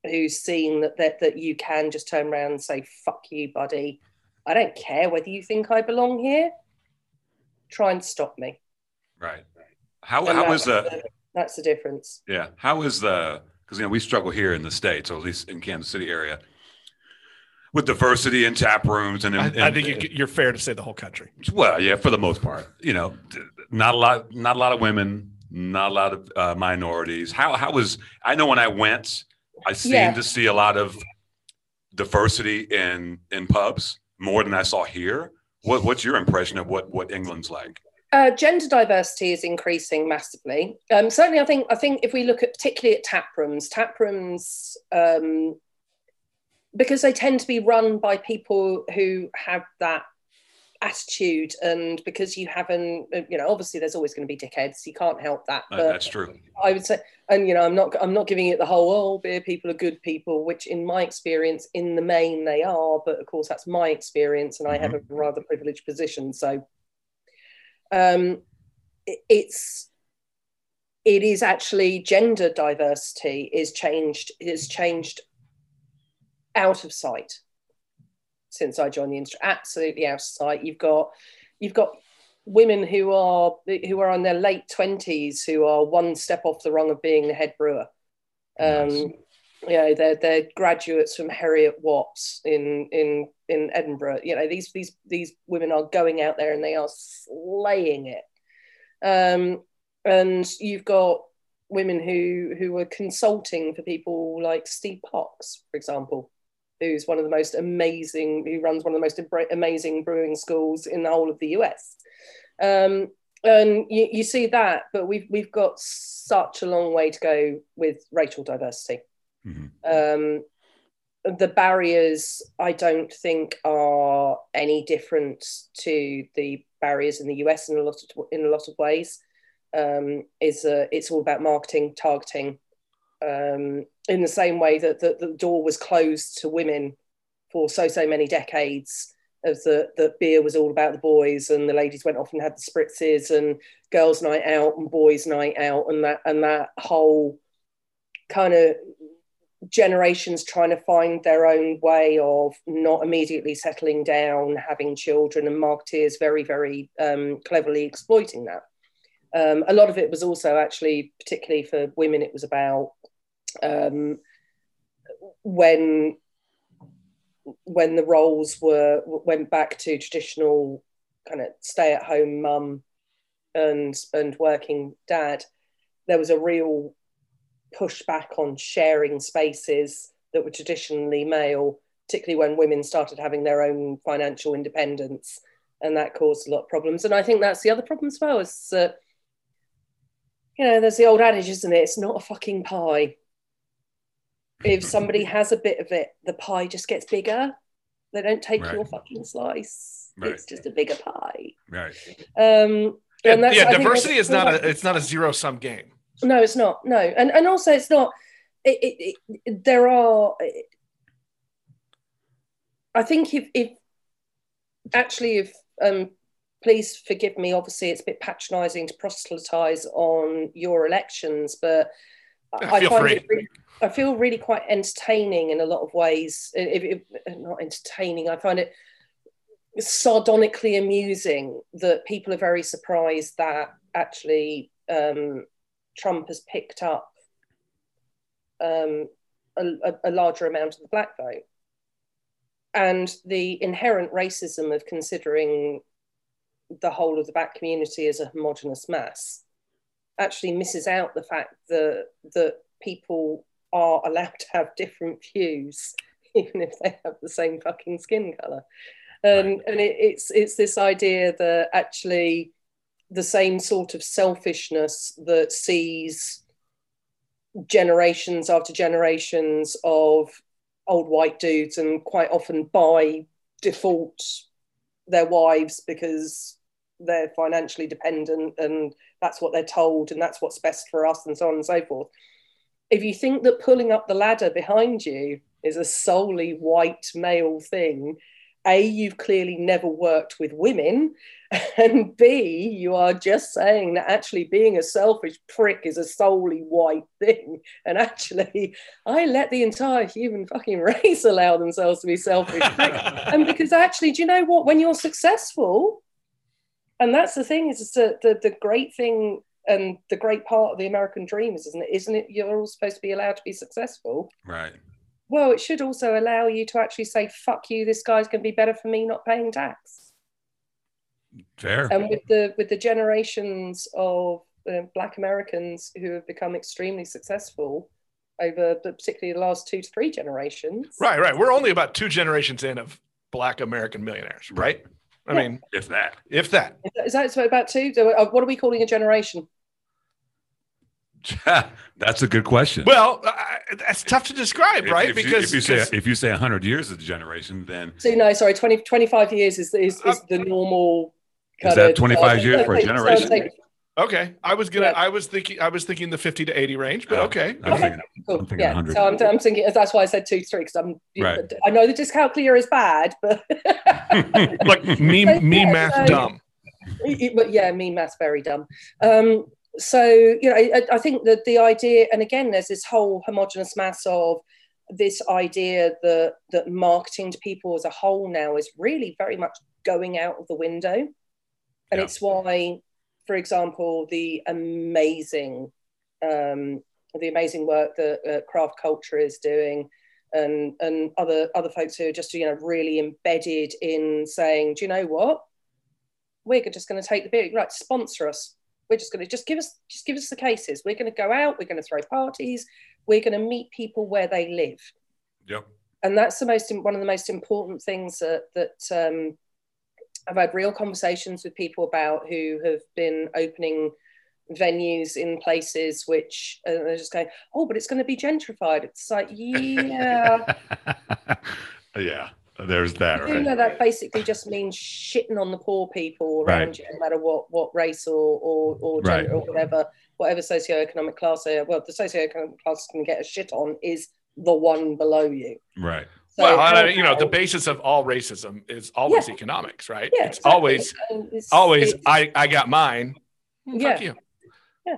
who's seen that, that that you can just turn around and say fuck you buddy i don't care whether you think i belong here try and stop me Right. How, And how that's the, the- that's the difference yeah, how is the, because, you know, we struggle here in the States, or at least in Kansas City area, with diversity in tap rooms and, in, I, I think you, you're fair to say the whole country. Well, yeah, for the most part, you know, not a lot, not a lot of women, not a lot of uh, minorities. How how was? I know when I went, I seemed Yeah. to see a lot of diversity in in pubs more than I saw here. What what's your impression of what what England's like? Uh, gender diversity is increasing massively. Um, certainly, I think I think if we look at particularly at tap rooms, tap rooms um, because they tend to be run by people who have that attitude, and because you haven't, you know, obviously there's always going to be dickheads. You can't help that. Uh, But that's true. I would say, and you know, I'm not I'm not giving it the whole oh, beer people are good people, which in my experience, in the main they are, but of course that's my experience, and I have a rather privileged position, so um, it- it's it is actually gender diversity is changed is changed out of sight since I joined the industry. Absolutely out of sight. You've got you've got women who are who are on their late twenties who are one step off the rung of being the head brewer. Um, Nice. You know, they're they're graduates from Heriot Watts in in in Edinburgh. You know, these these these women are going out there and they are slaying it. Um, and you've got women who who are consulting for people like Steve Parkes, for example, who's one of the most amazing, who runs one of the most amazing brewing schools in the whole of the US. Um, and you, you see that, but we've we've got such a long way to go with racial diversity. Mhm. Um, the barriers, I don't think, are any different to the barriers in the US in a lot of in a lot of ways. Um, is uh, it's all about marketing, targeting. Um, in the same way that the, the door was closed to women for so so many decades, as the the beer was all about the boys, and the ladies went off and had the spritzes, and girls' night out and boys' night out, and that and that whole kind of generations trying to find their own way of not immediately settling down, having children, and marketeers very, very um, cleverly exploiting that. Um, a lot of it was also actually, particularly for women, it was about um, when when the roles were went back to traditional kind of stay at home mum and and working dad, there was a real pushback on sharing spaces that were traditionally male, particularly when women started having their own financial independence, and that caused a lot of problems. And I think that's the other problem as well is that you know there's the old adage, isn't it? It's not a fucking pie. If somebody has a bit of it, the pie just gets bigger. They don't take Right. your fucking slice. Right. It's just a bigger pie. Right. Um, Yeah, and that's- yeah diversity is not a it's not a zero sum game. no, it's not. No, and and also it's not. It, it, it, there are. I think if if actually if um, please forgive me. Obviously, it's a bit patronising to proselytise on your elections, but I feel find free. it really, I feel really quite entertaining in a lot of ways. Not entertaining, I find it sardonically amusing that people are very surprised that actually um, Trump has picked up um, a, a, a larger amount of the black vote. And the inherent racism of considering the whole of the black community as a homogenous mass actually misses out the fact that that people are allowed to have different views, [laughs] even if they have the same fucking skin color. Um, and, and it, it's it's this idea that actually the same sort of selfishness that sees generations after generations of old white dudes and quite often by default their wives because they're financially dependent and that's what they're told and that's what's best for us and so on and so forth. If you think that pulling up the ladder behind you is a solely white male thing a you've clearly never worked with women [laughs] and b you are just saying that actually being a selfish prick is a solely white thing. And actually i let the entire human fucking [laughs] race allow themselves to be selfish [laughs] and because actually do you know what? When you're successful and that's the thing is, is that the, the great thing and the great part of the american dream is isn't it isn't it you're all supposed to be allowed to be successful Right. well it should also allow you to actually say fuck you this guy's going to be better for me not paying tax Fair. and with the with the generations of uh, black americans who have become extremely successful over the, particularly the last two to three generations Right, right. We're only about two generations in of black American millionaires, right? I Yeah. mean, if that. if that. is that, is that about two uh, what are we calling a generation [laughs] That's a good question. Well, I, that's tough to describe, If- right? If, you- because if you say because- if you say 100 years of a generation, then so no sorry 20 25 years is, is, is uh, the normal Is kind that of- 25 years for a [laughs] so- so- generation? So- okay, I was gonna, Yeah. I was thinking, I was thinking the fifty to eighty range, but Oh, okay. I'm Okay. thinking, Cool. I'm thinking yeah. 100. So I'm, I'm thinking that's why I said two three because I'm. Right. I know the dyscalculia is bad, but [laughs] Like me, So, [laughs] me yeah, math so- dumb. But yeah, me math very dumb. Um, so you know, I, I think that the idea, and again, there's this whole homogenous mass of this idea that that marketing to people as a whole now is really very much going out of the window, and Yeah. it's why, for example, the amazing, um, the amazing work that uh, craft culture is doing. And, and other other folks who are just you know really embedded in saying, do you know what? we're just going to take the beer right sponsor us we're just going to just give us just give us the cases we're going to go out we're going to throw parties we're going to meet people where they live Yep. and that's the most one of the most important things that that um, I've had real conversations with people about who have been opening venues in places which uh, they're just going oh but it's going to be gentrified it's like yeah [laughs] yeah. There's that, You right? know that basically just means shitting on the poor people around Right. you, no matter what what race or or, or Right. gender or whatever whatever socioeconomic class they are. Well, the socioeconomic class can get a shit on is the one below you. Right. So well, I you know, the basis of all racism is always economics, right? yeah, it's exactly. always, it's- always, it's- I, I got mine. Mm, Fuck Yeah. you.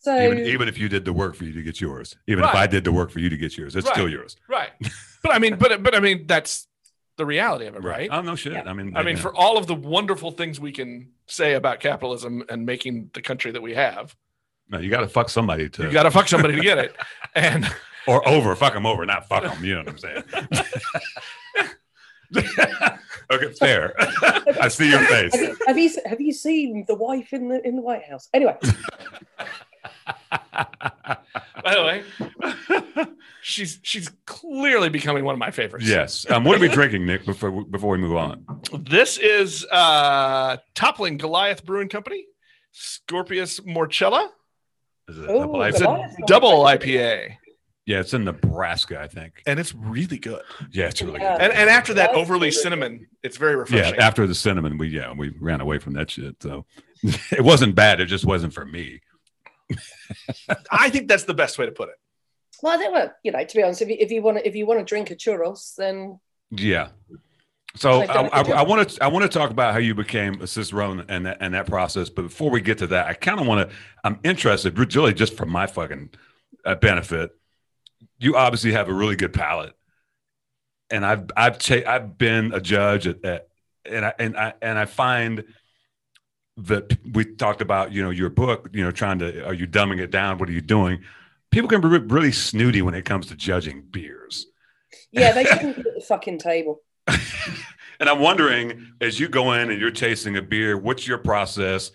so Even, even if you did the work for you to get yours, even if I did the work for you to get yours, it's Right. still yours. Right. [laughs] But I mean, but but I mean, that's the reality of it, right? Oh no shit. Yeah. I mean, I mean, yeah. for all of the wonderful things we can say about capitalism and making the country that we have, no, you got to fuck somebody to. you got to fuck somebody to get it. [laughs] And or over. Fuck them over, not fuck them. You know what I'm saying? [laughs] okay, fair. [laughs] I see your face. Have you, have you have you seen the wife in the in the White House? Anyway, [laughs] By the way, she's she's clearly becoming one of my favorites. yes. Um, what are we drinking, Nick? Before we- before we move on. This is uh Toppling Goliath Brewing Company, Scorpius Morcella, Is it Oh, double It's IPA? a double IPA, Yeah, it's in Nebraska, I think. and it's really good. Yeah, it's really Yeah. good. And and after that That's overly really good. cinnamon, it's very refreshing. Yeah, refreshing. after the cinnamon, we yeah we ran away from that shit. So [laughs] it wasn't bad. It just wasn't for me. [laughs] I think that's the best way to put it. well, I think well, you know, to be honest, if you if you want to if you want to drink a churros, then Yeah. So I've I, done a good I, I want to I want to talk about how you became a cicerone and that, and that process. But before we get to that, I kind of want to. I'm interested, really, just for my fucking uh, benefit. You obviously have a really good palate, and I've I've cha- I've been a judge at, at and I and I and I find that we talked about you know your book you know trying to are you dumbing it down what are you doing people can be re- really snooty when it comes to judging beers yeah, they [laughs] shouldn't be at the fucking table. [laughs] and I'm wondering, as you go in and you're tasting a beer, what's your process?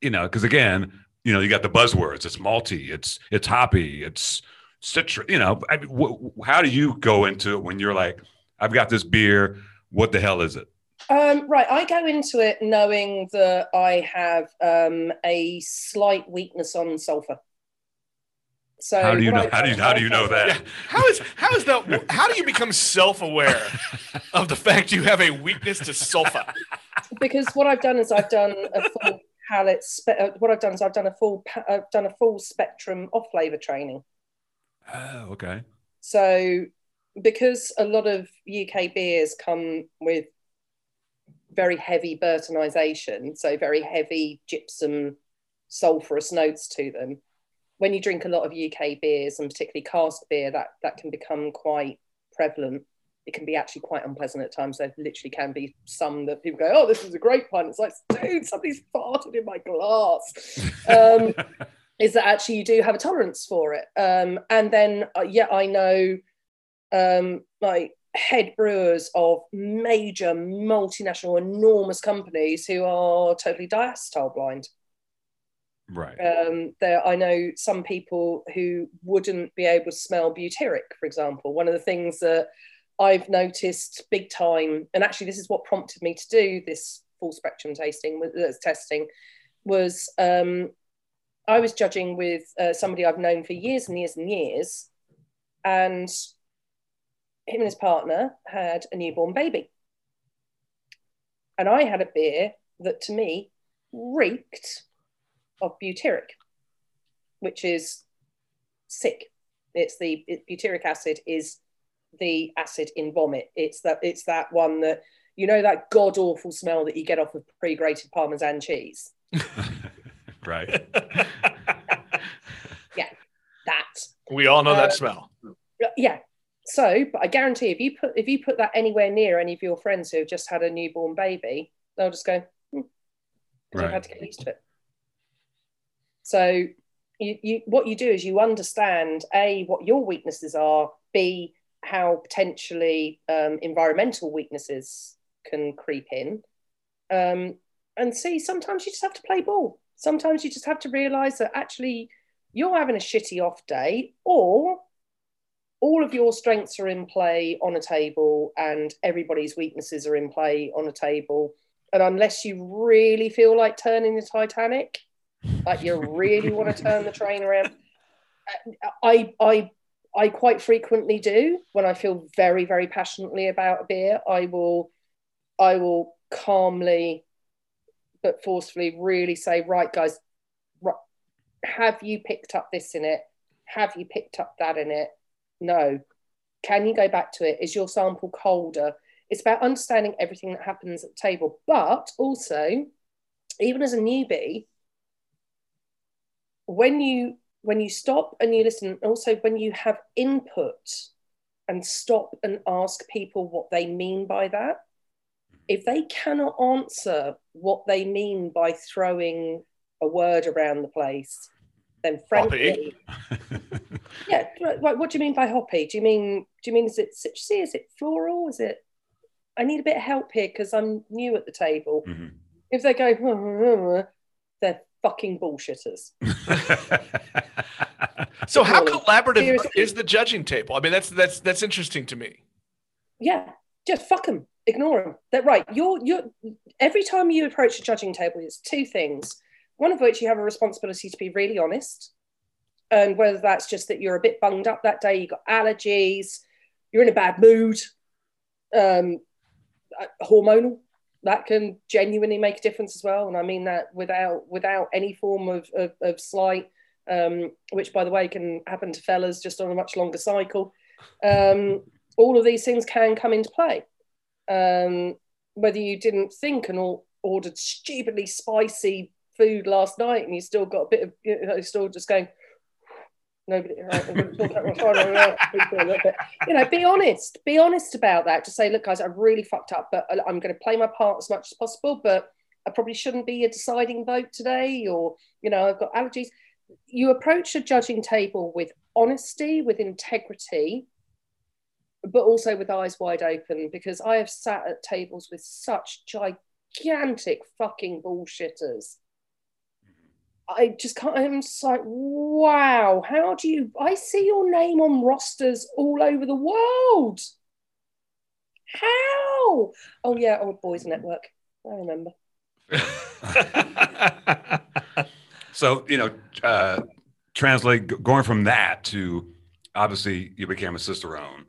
You know, because again, you know, you got the buzzwords. It's malty. It's it's hoppy. It's citrus. You know, I mean, wh- how do you go into it when you're like, I've got this beer. What the hell is it? Um, right, I go into it knowing that I have um, a slight weakness on sulfur. So How do you know? I- How do you how do you know Yeah. that? How is how is that? How do you become self-aware [laughs] of the fact you have a weakness to sulfur? because what I've done is I've done a full palette. Spe- uh, what I've done is I've done a full pa- I've done a full spectrum of flavor training. Oh, okay. So because a lot of UK beers come with very heavy Burtonization, so very heavy gypsum sulfurous notes to them. When you drink a lot of UK beers and particularly cask beer, that that can become quite prevalent. It can be actually quite unpleasant at times. There literally can be some that people go, "Oh, this is a great pint." It's like, dude, somebody's farted in my glass. [laughs] Um, is that actually you do have a tolerance for it. Um, and then, uh, yeah, I know um, like head brewers of major multinational, enormous companies who are totally diacetyl blind. Right. Um, there, I know some people who wouldn't be able to smell butyric, for example. One of the things that I've noticed big time, and actually this is what prompted me to do this full spectrum tasting, with- uh, testing, was um, I was judging with uh, somebody I've known for years and years and years, and him and his partner had a newborn baby, and I had a beer that to me reeked of butyric, which is sick. It's the it, butyric acid is the acid in vomit. It's that it's that one that you know that god awful smell that you get off of pre-grated parmesan cheese. [laughs] right. [laughs] Yeah, that We all know Uh, that smell. yeah. So, but I guarantee if you put if you put that anywhere near any of your friends who have just had a newborn baby, they'll just go. Hmm, 'cause they've had to get used to it. So, you, you what you do is you understand a what your weaknesses are, b how potentially um, environmental weaknesses can creep in, um, and c sometimes you just have to play ball. Sometimes you just have to realize that actually you're having a shitty off day, or all of your strengths are in play on a table and everybody's weaknesses are in play on a table. And unless you really feel like turning the Titanic, like you really want to [laughs] turn the train around, I, I, I quite frequently do when I feel very, very passionately about a beer. I will, I will calmly but forcefully really say, right, guys, have you picked up this in it? Have you picked up that in it? No. Can you go back to it? Is your sample colder? It's about understanding everything that happens at the table. But also, even as a newbie, when you when you stop and you listen, also when you have input and stop and ask people what they mean by that, if they cannot answer what they mean by throwing a word around the place, then frankly, [laughs] yeah, what, do you mean by hoppy? Do you mean do you mean is it citrusy? Is it floral? Is it? I need a bit of help here because I'm new at the table. Mhm. If they go, they're fucking bullshitters. [laughs] So how Really? collaborative Seriously. is the judging table? I mean, that's that's that's interesting to me. Yeah, just fuck them, ignore them. That right. You're you're every time you approach a judging table, it's two things. One of which you have a responsibility to be really honest, and whether that's just that you're a bit bunged up that day, you got allergies, you're in a bad mood, um, uh, hormonal. That can genuinely make a difference as well, and I mean that without without any form of of, of slight, um, which by the way can happen to fellas just on a much longer cycle. Um, all of these things can come into play. Um, whether you didn't think and all ordered stupidly spicy food last night and you still got a bit of, you know, still just going, nobody, right, you know, be honest, be honest about that. Just say, look, guys, I really fucked up, but I'm going to play my part as much as possible, but I probably shouldn't be a deciding vote today, or, you know, I've got allergies. You approach a judging table with honesty, with integrity, but also with eyes wide open because I have sat at tables with such gigantic fucking bullshitters. I just can't. I'm just like, wow, how do you? I see your name on rosters all over the world. How? Oh, yeah, Old Boys Network. I remember. [laughs] so you know, uh, translate going from that to obviously you became a cicerone.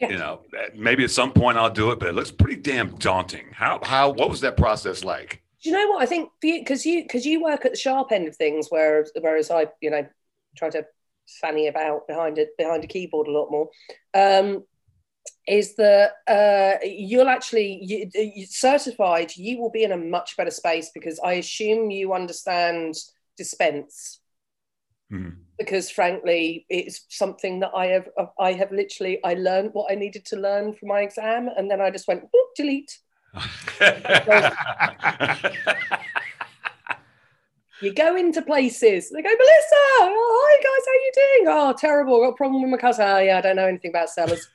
Yeah. You know, maybe at some point I'll do it, but it looks pretty damn daunting. How how what was that process like? Do you know what I think? Because you because you work at the sharp end of things, whereas whereas I you know try to fanny about behind it behind a keyboard a lot more. Um, is that uh, you'll actually you, you certified you will be in a much better space because I assume you understand dispense Mhm. because frankly it's something that I have I have literally I learned what I needed to learn for my exam and then I just went "Boop, delete [laughs] you go into places they go Melissa oh, hi guys how you doing oh terrible got a problem with my cousin oh yeah I don't know anything about sellers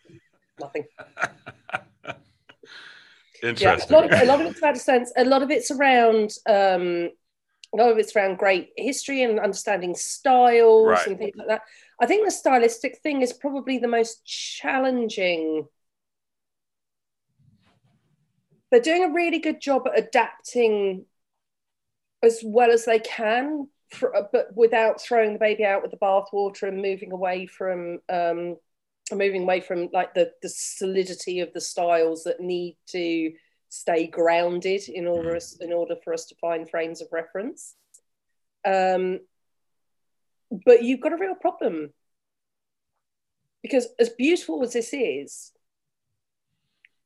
nothing [laughs] yeah, Interesting. a lot, of, a lot of it's about sense. A lot of it's around um, of it's around great history and understanding styles Right. and things like that. I think the stylistic thing is probably the most challenging. They're doing a really good job at adapting as well as they can, for, but without throwing the baby out with the bathwater and moving away from um, moving away from like the the solidity of the styles that need to stay grounded in order us in order for us to find frames of reference. Um, but you've got a real problem because as beautiful as this is,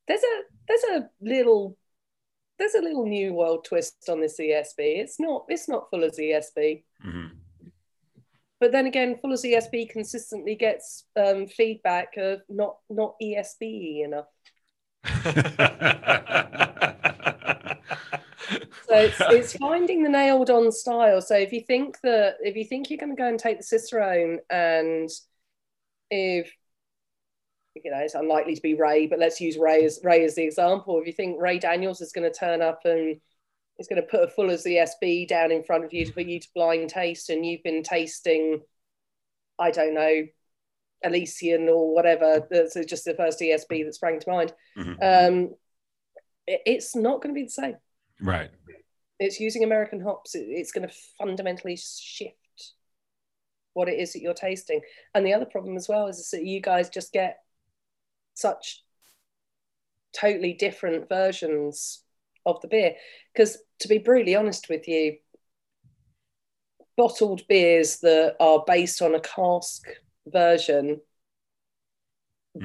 there's a there's a little there's a little new world twist on this ESB. It's not it's not Fuller's ESB. Mhm. But then again, Fuller's ESB consistently gets um, feedback of not not ESB enough. [laughs] So it's, it's finding the nailed on style. So if you think that if you think you're going to go and take the Cicerone and if you know it's unlikely to be Ray, but let's use Ray as Ray as the example. If you think Ray Daniels is going to turn up and is going to put a Fuller's ESB down in front of you to for you to blind taste, and you've been tasting, I don't know, Elysian or whatever. That's just the first ESB that sprang to mind. Mhm. Um, it- it's not going to be the same right. it's using American hops, it- it's going to fundamentally shift what it is that you're tasting. And the other problem as well is that you guys just get such totally different versions of the beer. Because to be brutally honest with you, bottled beers that are based on a cask version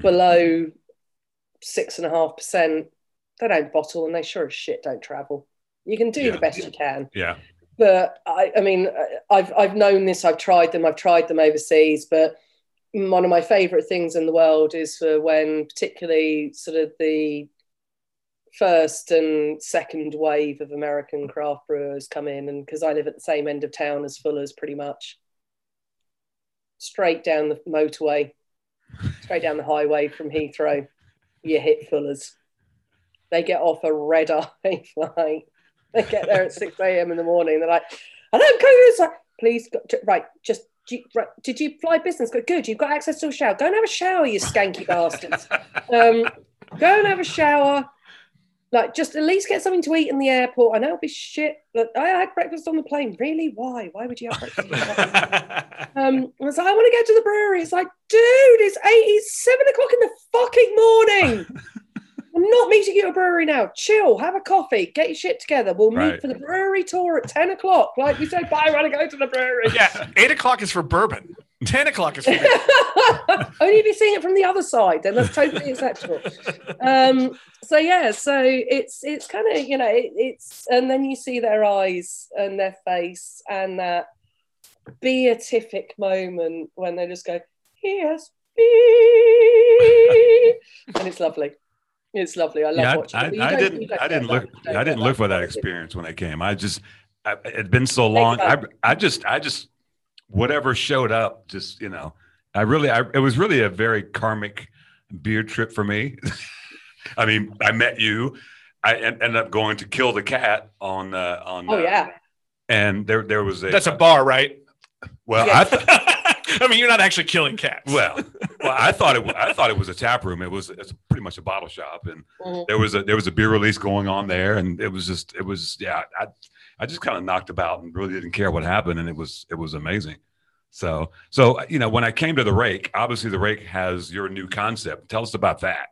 below six and a half percent, they don't bottle and they sure as shit don't travel. You can do Yeah. the best you can Yeah. but I, I mean, I've I've known this. I've tried them. I've tried them overseas. But one of my favourite things in the world is for when, particularly, sort of the first and second wave of American craft brewers come in, and because I live at the same end of town as Fuller's, pretty much. Straight down the motorway, straight down the highway from Heathrow. You hit Fuller's. They get off a red eye [laughs] flight. They get there at 6 a.m. in the morning. They're like, I don't go. Please, go, right, just, do you- right, did you fly business? Good, you've got access to a shower. Go and have a shower, you skanky bastards. [laughs] Um, go and have a shower. Like, just at least get something to eat in the airport. I know it'll be shit, but I had breakfast on the plane. Really? Why? Why would you have breakfast? on the plane? [laughs] Um, I was like, I want to go to the brewery. It's like, dude, it's eight, it's seven o'clock in the fucking morning. [laughs] I'm not meeting you at a brewery now. Chill, have a coffee, get your shit together. We'll meet Right. for the brewery tour at 10 o'clock. Like we said, bye, I want to go to the brewery. yeah, eight o'clock is for bourbon. Ten o'clock is. [laughs] Only if you're seeing it from the other side, then that's totally [laughs] acceptable. Um, so yeah, so it's it's kind of you know it, it's and then you see their eyes and their face and that beatific moment when they just go yes and it's lovely. It's lovely. I love Yeah, watching. I, it. I, I didn't. I didn't look. I didn't look for that that. experience when I came. I just. I, it'd been so long. I, I just. I just. Whatever showed up, just you know. I really. I, it was really a very karmic beer trip for me. [laughs] I mean, I met you. I en- ended up going to kill the cat on. Uh, on. Oh uh, yeah. And there, there was a. That's a bar, right? [laughs] well, Yeah. I. Th- [laughs] I mean, you're not actually killing cats. well, well, I thought it. wa- I thought it was a tap room. It was. It's pretty much a bottle shop, and Mhm. there was a there was a beer release going on there, and it was just it was yeah. I I just kind of knocked about and really didn't care what happened, and it was it was amazing. So so you know when I came to the rake, obviously the rake has your new concept. Tell us about that.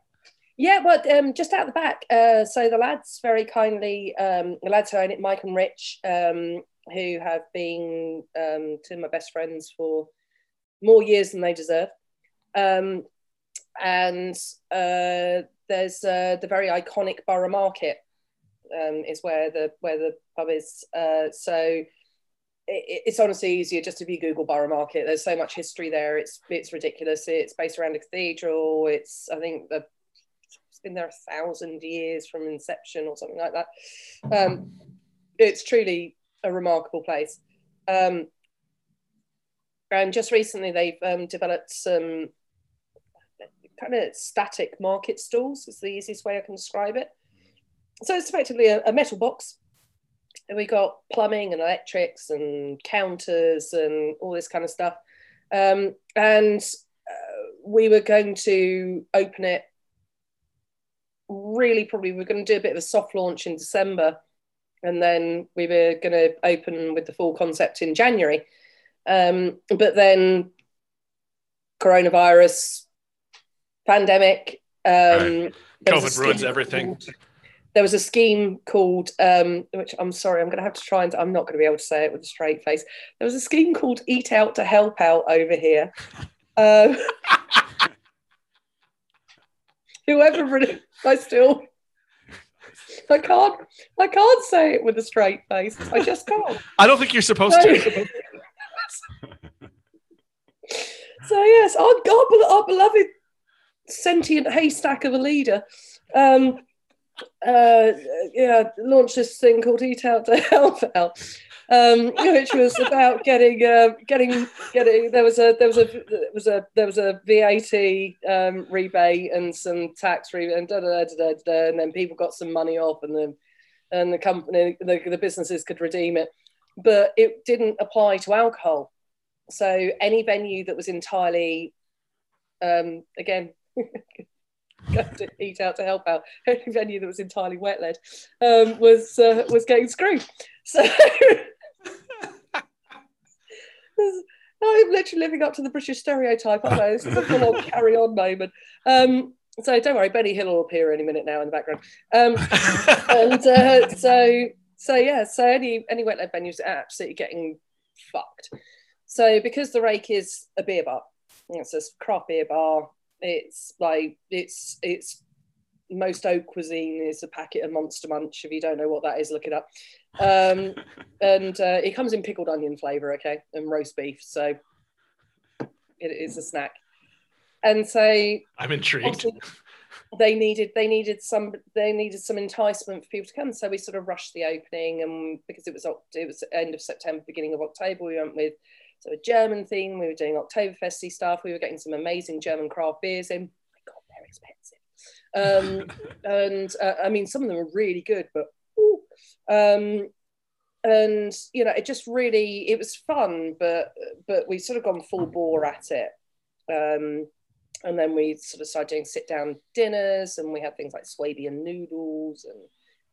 Yeah, well, um, just out the back. Uh, so the lads very kindly, um, the lads who own it, Mike and Rich, um, who have been um, two of my best friends for more years than they deserve. Um, and uh, there's uh, the very iconic Borough Market um, is where the where the pub is. Uh, so it, it's honestly easier just if you Google Borough Market. There's so much history there. It's it's ridiculous. It's based around a cathedral. It's I think the it's been there a thousand years from inception or something like that. Um, it's truly a remarkable place. Um, and just recently, they've um, developed some kind of static market stalls. Is the easiest way I can describe it. So it's effectively a, a metal box. We got plumbing and electrics and counters and all this kind of stuff. Um, and uh, we were going to open it really probably we are going to do a bit of a soft launch in December, and then we were going to open with the full concept in January. Um, but then coronavirus, pandemic, um, Right. there was a COVID ruins everything. There was a scheme called, um, which I'm sorry, I'm going to have to try and I'm not going to be able to say it with a straight face. There was a scheme called Eat Out to Help Out over here. [laughs] Um, whoever really, I still, I can't, I can't say it with a straight face. I just can't. I don't think you're supposed to. [laughs] so yes, our, our, our beloved sentient haystack of a leader, um, uh, yeah, launched this thing called Eat Out to Help Out, um, which was about getting, uh, getting, getting. There was a, there was a, there was a, there was a VAT um, rebate and some tax rebate, and da da da da da, and then people got some money off, and the, and the company, the, the businesses could redeem it, but it didn't apply to alcohol. So any venue that was entirely, um, again, [laughs] go to eat out to help out. [laughs] Any venue that was entirely wet led um, was uh, was getting screwed. So [laughs] I'm literally living up to the British stereotype. I know this is a full on carry on moment. Um, so don't worry, Benny Hill will appear any minute now in the background. Um, and uh, so so yeah so any any wet led venues are absolutely getting fucked so because the rake is a beer bar it's a craft beer bar it's like it's it's most haute cuisine is a packet of monster munch if you don't know what that is look it up um [laughs] and uh, it comes in pickled onion flavor okay and roast beef so it is a snack and so I'm intrigued. they needed they needed some they needed some enticement for people to come so we sort of rushed the opening and because it was it was end of september beginning of october we went with So a German theme. We were doing Oktoberfesty stuff. We were getting some amazing German craft beers in. My God, they're expensive. Um, [laughs] and uh, I mean, some of them are really good, but. Um, and you know, it just really it was fun, but but we sort of gone full bore at it. Um, and then we sort of started doing sit down dinners, and we had things like Swabian noodles and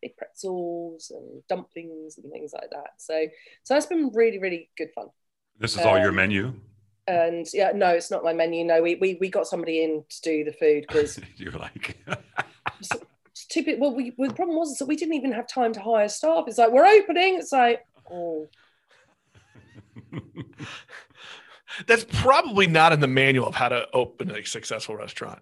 big pretzels and dumplings and things like that. So so that's been really really good fun. This is all your Um, menu. And yeah, no, it's not my menu. No, we we, we got somebody in to do the food because [laughs] You're like, [laughs] typically, well, we well, the problem was that we didn't even have time to hire staff. It's like we're opening. It's like oh, [laughs] That's probably not in the manual of how to open a successful restaurant.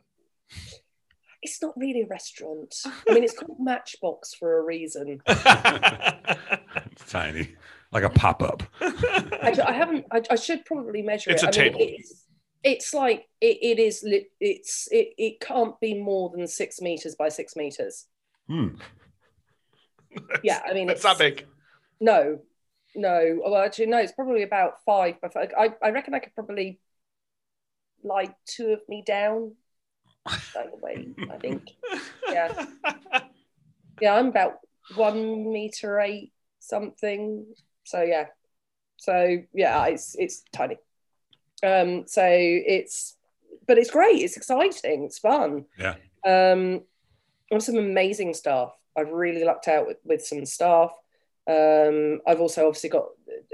it's not really a restaurant. I mean, it's called Matchbox for a reason. it's tiny, like a pop up. I, I haven't. I, I should probably measure It's it. a I mean, table. It's, it's like it, it is. Lit, it's it, it can't be more than six meters by six meters. Hmm. Yeah, I mean, That's it's not big. No, no. Well, actually, no. It's probably about five by five. I, I reckon I could probably lie two of me down. By the way, I think. Yeah. [laughs] Yeah, I'm about one meter eight something. So yeah. So yeah, it's it's tiny. Um. So it's, but it's great. It's exciting. It's fun. Yeah. Um. And some amazing staff. I've really lucked out with, with some staff. Um, I've also obviously got,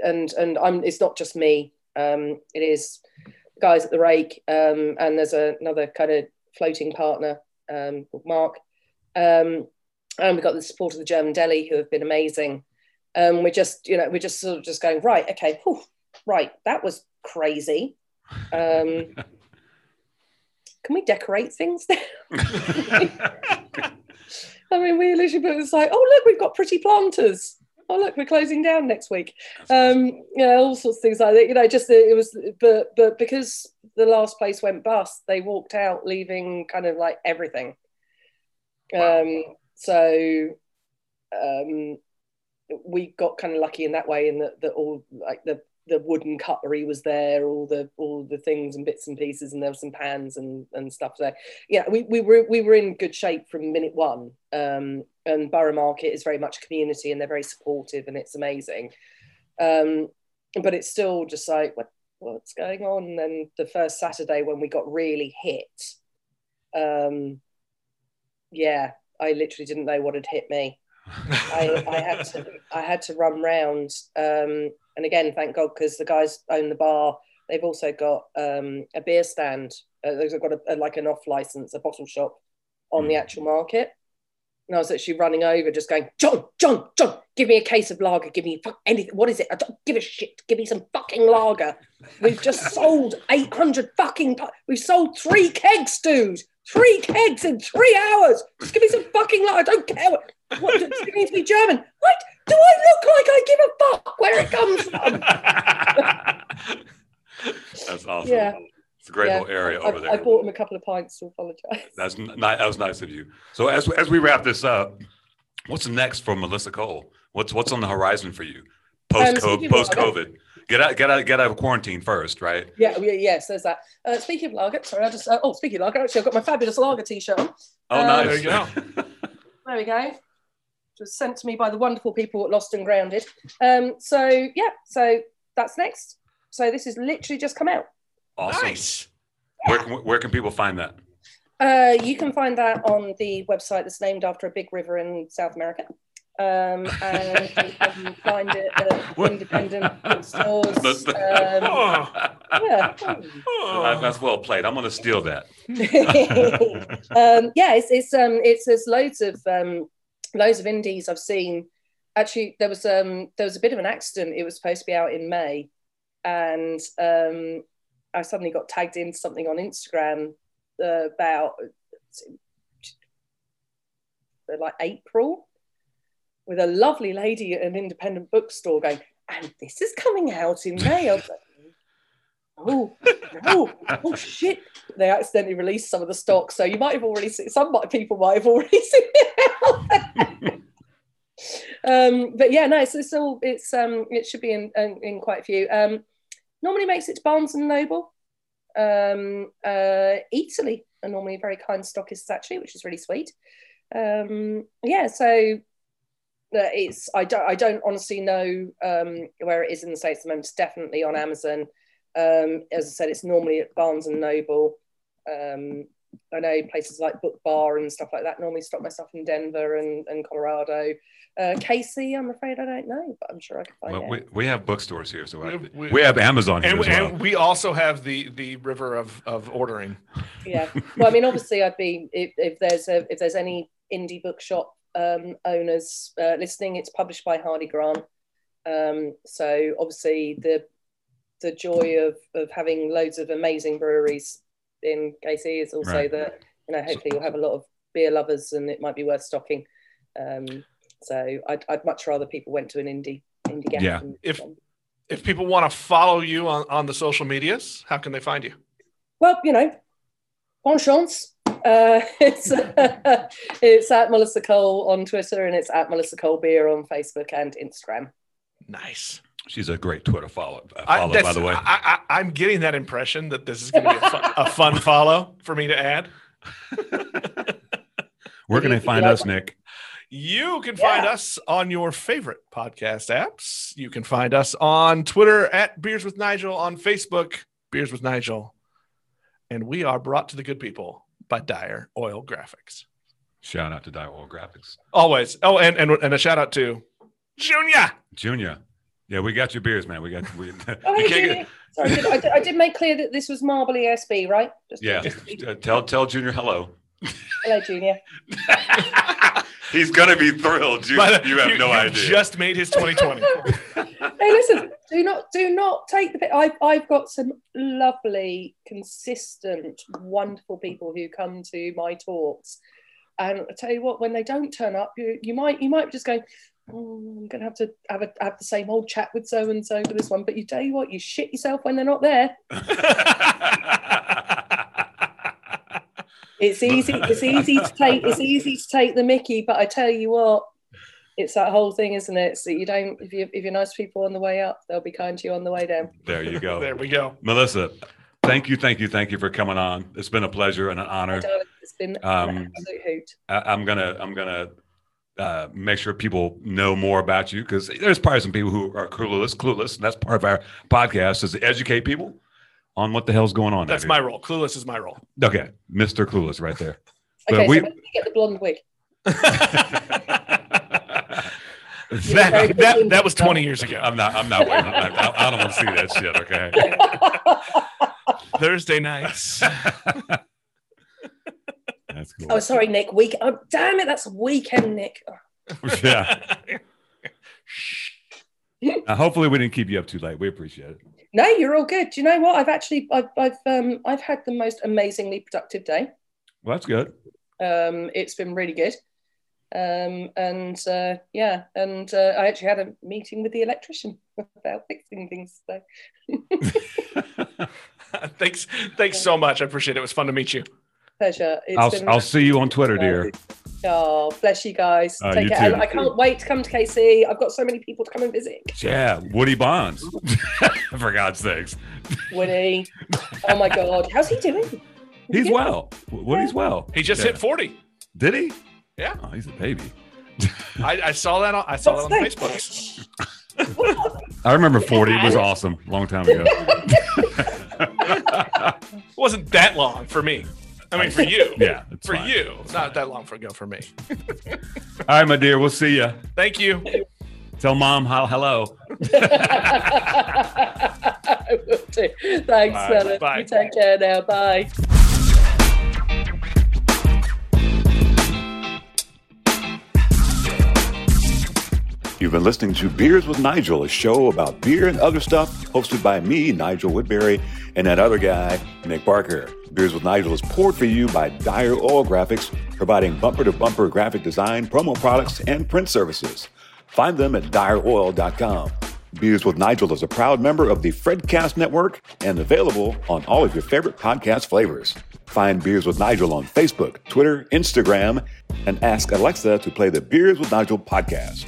and and I'm. It's not just me. Um, it is guys at the rake, um, and there's a, another kind of floating partner um, called Mark. Um, and we've got the support of the German Deli, who have been amazing. Um, we're just, you know, we're just sort of just going right. Okay, whew, right. That was crazy. Um, [laughs] can we decorate things now? [laughs] [laughs] I mean, we literally put it's like, oh look, we've got pretty planters. Oh look, we're closing down next week. Um, yeah, all sorts of things like that. You know, just it was, but but because the last place went bust, they walked out leaving kind of like everything. Wow. Um, so um, we got kind of lucky in that way, in that that all like the the wooden cutlery was there, all the all the things and bits and pieces, and there were some pans and and stuff there. Yeah, we, we were we were in good shape from minute one. Um, and Borough Market is very much a community, and they're very supportive, and it's amazing. Um, but it's still just like what what's going on? And then the first Saturday when we got really hit, um, yeah, I literally didn't know what had hit me. I, I had to I had to run round. Um, and again, thank God, because the guys own the bar. They've also got um, a beer stand. Uh, they've got a, a, like an off license, a bottle shop on the Mm. actual market. And I was actually running over, just going, John, John, John, give me a case of lager. Give me fuck anything. What is it? I don't give a shit. Give me some fucking lager. We've just [laughs] sold 800 fucking. pu- We've sold three kegs, dude. Three kegs in three hours. Just give me some fucking lager. I don't care what. What does it need to be German? What do I look like? I give a fuck where it comes from. [laughs] That's awesome. Yeah. It's a great Yeah, little area I, over there. I bought him a couple of pints to apologise. That's n- ni- that was nice of you. So as as we wrap this up, what's next for Melissa Cole? What's what's on the horizon for you post Um, COVID? speaking of Post COVID, get out get out get out of quarantine first, right? Yeah, yeah, yes, there's that. Uh, speaking of lager, sorry, I just. Uh, oh, speaking of lager, actually, I've got my fabulous lager t-shirt on. Oh, Um, nice. There you go. [laughs] There we go. It was sent to me by the wonderful people at Lost and Grounded. Um, so yeah, so that's next. So this is literally just come out. awesome. Nice. Where can where can people find that? Uh, you can find that on the website that's named after a big river in South America. Um, and you can find it at [laughs] independent bookstores. The- the- Um, [laughs] Oh, yeah. oh. That's well played. I'm gonna steal that. [laughs] um, yeah, it's it's um it's there's loads of um loads of indies I've seen. Actually, there was um there was a bit of an accident. It was supposed to be out in May, and um I suddenly got tagged into something on Instagram uh, about like April with a lovely lady at an independent bookstore going, and this is coming out in May. I was like, oh, oh, oh shit. They accidentally released some of the stock. So you might have already seen, some people might have already [laughs] seen it. um, but yeah, no, it's, it's all, it's, um, it should be in, in, in quite a few. Um, normally makes it to Barnes and Noble. Um, uh, Italy are normally very kind stockists actually, which is really sweet. Um, yeah, so uh, it's I don't I don't honestly know um, where it is in the states at the moment. It's definitely on Amazon. Um, as I said, it's normally at Barnes and Noble. Um, I know places like Book Bar and stuff like that normally stock my stuff in Denver and, and Colorado. Uh, KC, I'm afraid I don't know, but I'm sure I can find Well, it. we, we have bookstores here, so I, We- we, we- have Amazon here And, as well. and we also have the the river of of ordering. yeah well i mean obviously i'd be if, if there's a if there's any indie bookshop um owners uh, listening it's published by Hardie Grant um so obviously the the joy of of having loads of amazing breweries in kc is also Right. that you know hopefully you'll have a lot of beer lovers and it might be worth stocking um so i'd, I'd much rather people went to an indie indie gap Yeah. If- If people want to follow you on, on the social medias, how can they find you? Well, you know, bon chance. Uh, [laughs] it's [laughs] it's at Melissa Cole on Twitter and it's at Melissa Cole Beer on Facebook and Instagram. Nice. She's a great Twitter follow, uh, follow that's- by the way. I, I, I'm getting that impression that this is going to be a fun, a fun follow for me to add. [laughs] Where can they find us, Nick? You can find Yeah. us on your favorite podcast apps. You can find us on Twitter at Beers with Nigel, on Facebook, Beers with Nigel. And we are brought to the good people by Dyer Oil Graphics. Shout out to Dyer Oil Graphics. Always. Oh, and, and, and a shout out to Junior. Junior. Yeah, we got your beers, man. We got we [laughs] Oh, you hey, can't Julie. Sorry, I did, I, did, I did make clear that this was Marble ESB, right? Just, Yeah. just- Uh, tell tell Junior hello. hello, Junior. [laughs] He's gonna be thrilled. You, But you have no you idea. just made his 2020. [laughs] hey, listen, do not do not take the bit. I've I've got some lovely, consistent, wonderful people who come to my talks, and I tell you what, when they don't turn up, you you might you might just go. Oh, hmm, I'm gonna have to have a have the same old chat with so and so for this one, but you tell you what, you shit yourself when they're not there. [laughs] It's easy. It's easy to take. It's easy to take the Mickey, but I tell you what, it's that whole thing, isn't it? So you don't. If you if you're nice to people on the way up, they'll be kind to you on the way down. there you go. [laughs] there we go. Melissa, thank you, thank you, thank you for coming on. It's been a pleasure and an honor. it's been Um, an absolute hoot. I, I'm gonna I'm gonna uh, make sure people know more about you because there's probably some people who are clueless, clueless, and that's part of our podcast is to educate people on what the hell's going on. That's my here. role. Clueless is my role. okay, Mister Clueless, right there. [laughs] Okay, we- so when you get the blonde wig? [laughs] that, that, that was 20 years ago. I'm not. I'm not waiting. I, I don't want to see that shit. Okay. [laughs] Thursday nights. [laughs] That's cool. oh, sorry, Nick. Week. Oh, damn it, that's weekend, Nick. [laughs] yeah. [laughs] Uh, hopefully, we didn't keep you up too late. We appreciate it. No, you're all good. Do you know what? I've actually, I've, I've, um, I've had the most amazingly productive day. Well, that's good. Um, it's been really good. Um, and uh, yeah, and uh, I actually had a meeting with the electrician about fixing things. So [laughs] thanks. Thanks so much. I appreciate it. It was fun to meet you. pleasure. It's I'll, been- I'll see you on Twitter, dear. Oh, bless you guys. Uh, Take you care. too. I can't wait to come to KC. I've got so many people to come and visit. Yeah, Woody Bonds. [laughs] [laughs] For God's sakes, Woody. Oh my God. How's he doing? he's Yeah. well. Woody's well. He just Yeah. hit 40. Did he? Yeah. Oh, he's a baby. I, I saw that on I saw that on What's Facebook. I remember 40 It was awesome. Long time ago. It wasn't that long for me. I mean, for you. [laughs] yeah, it's For fine. you. It's not that long for ago for me. All right, my dear. We'll see you. Thank you. Tell mom how hello. I will do. Thanks, Bye. Bye. You take care now. Bye. You've been listening to Beers with Nigel, a show about beer and other stuff, hosted by me, Nigel Woodbury, and that other guy, Nick Barker. Beers with Nigel is poured for you by Dyer Oil Graphics, providing bumper to bumper graphic design, promo products, and print services. Find them at dyeroil.com. Beers with Nigel is a proud member of the Fredcast Network and available on all of your favorite podcast flavors. Find Beers with Nigel on Facebook, Twitter, Instagram, and ask Alexa to play the Beers with Nigel podcast.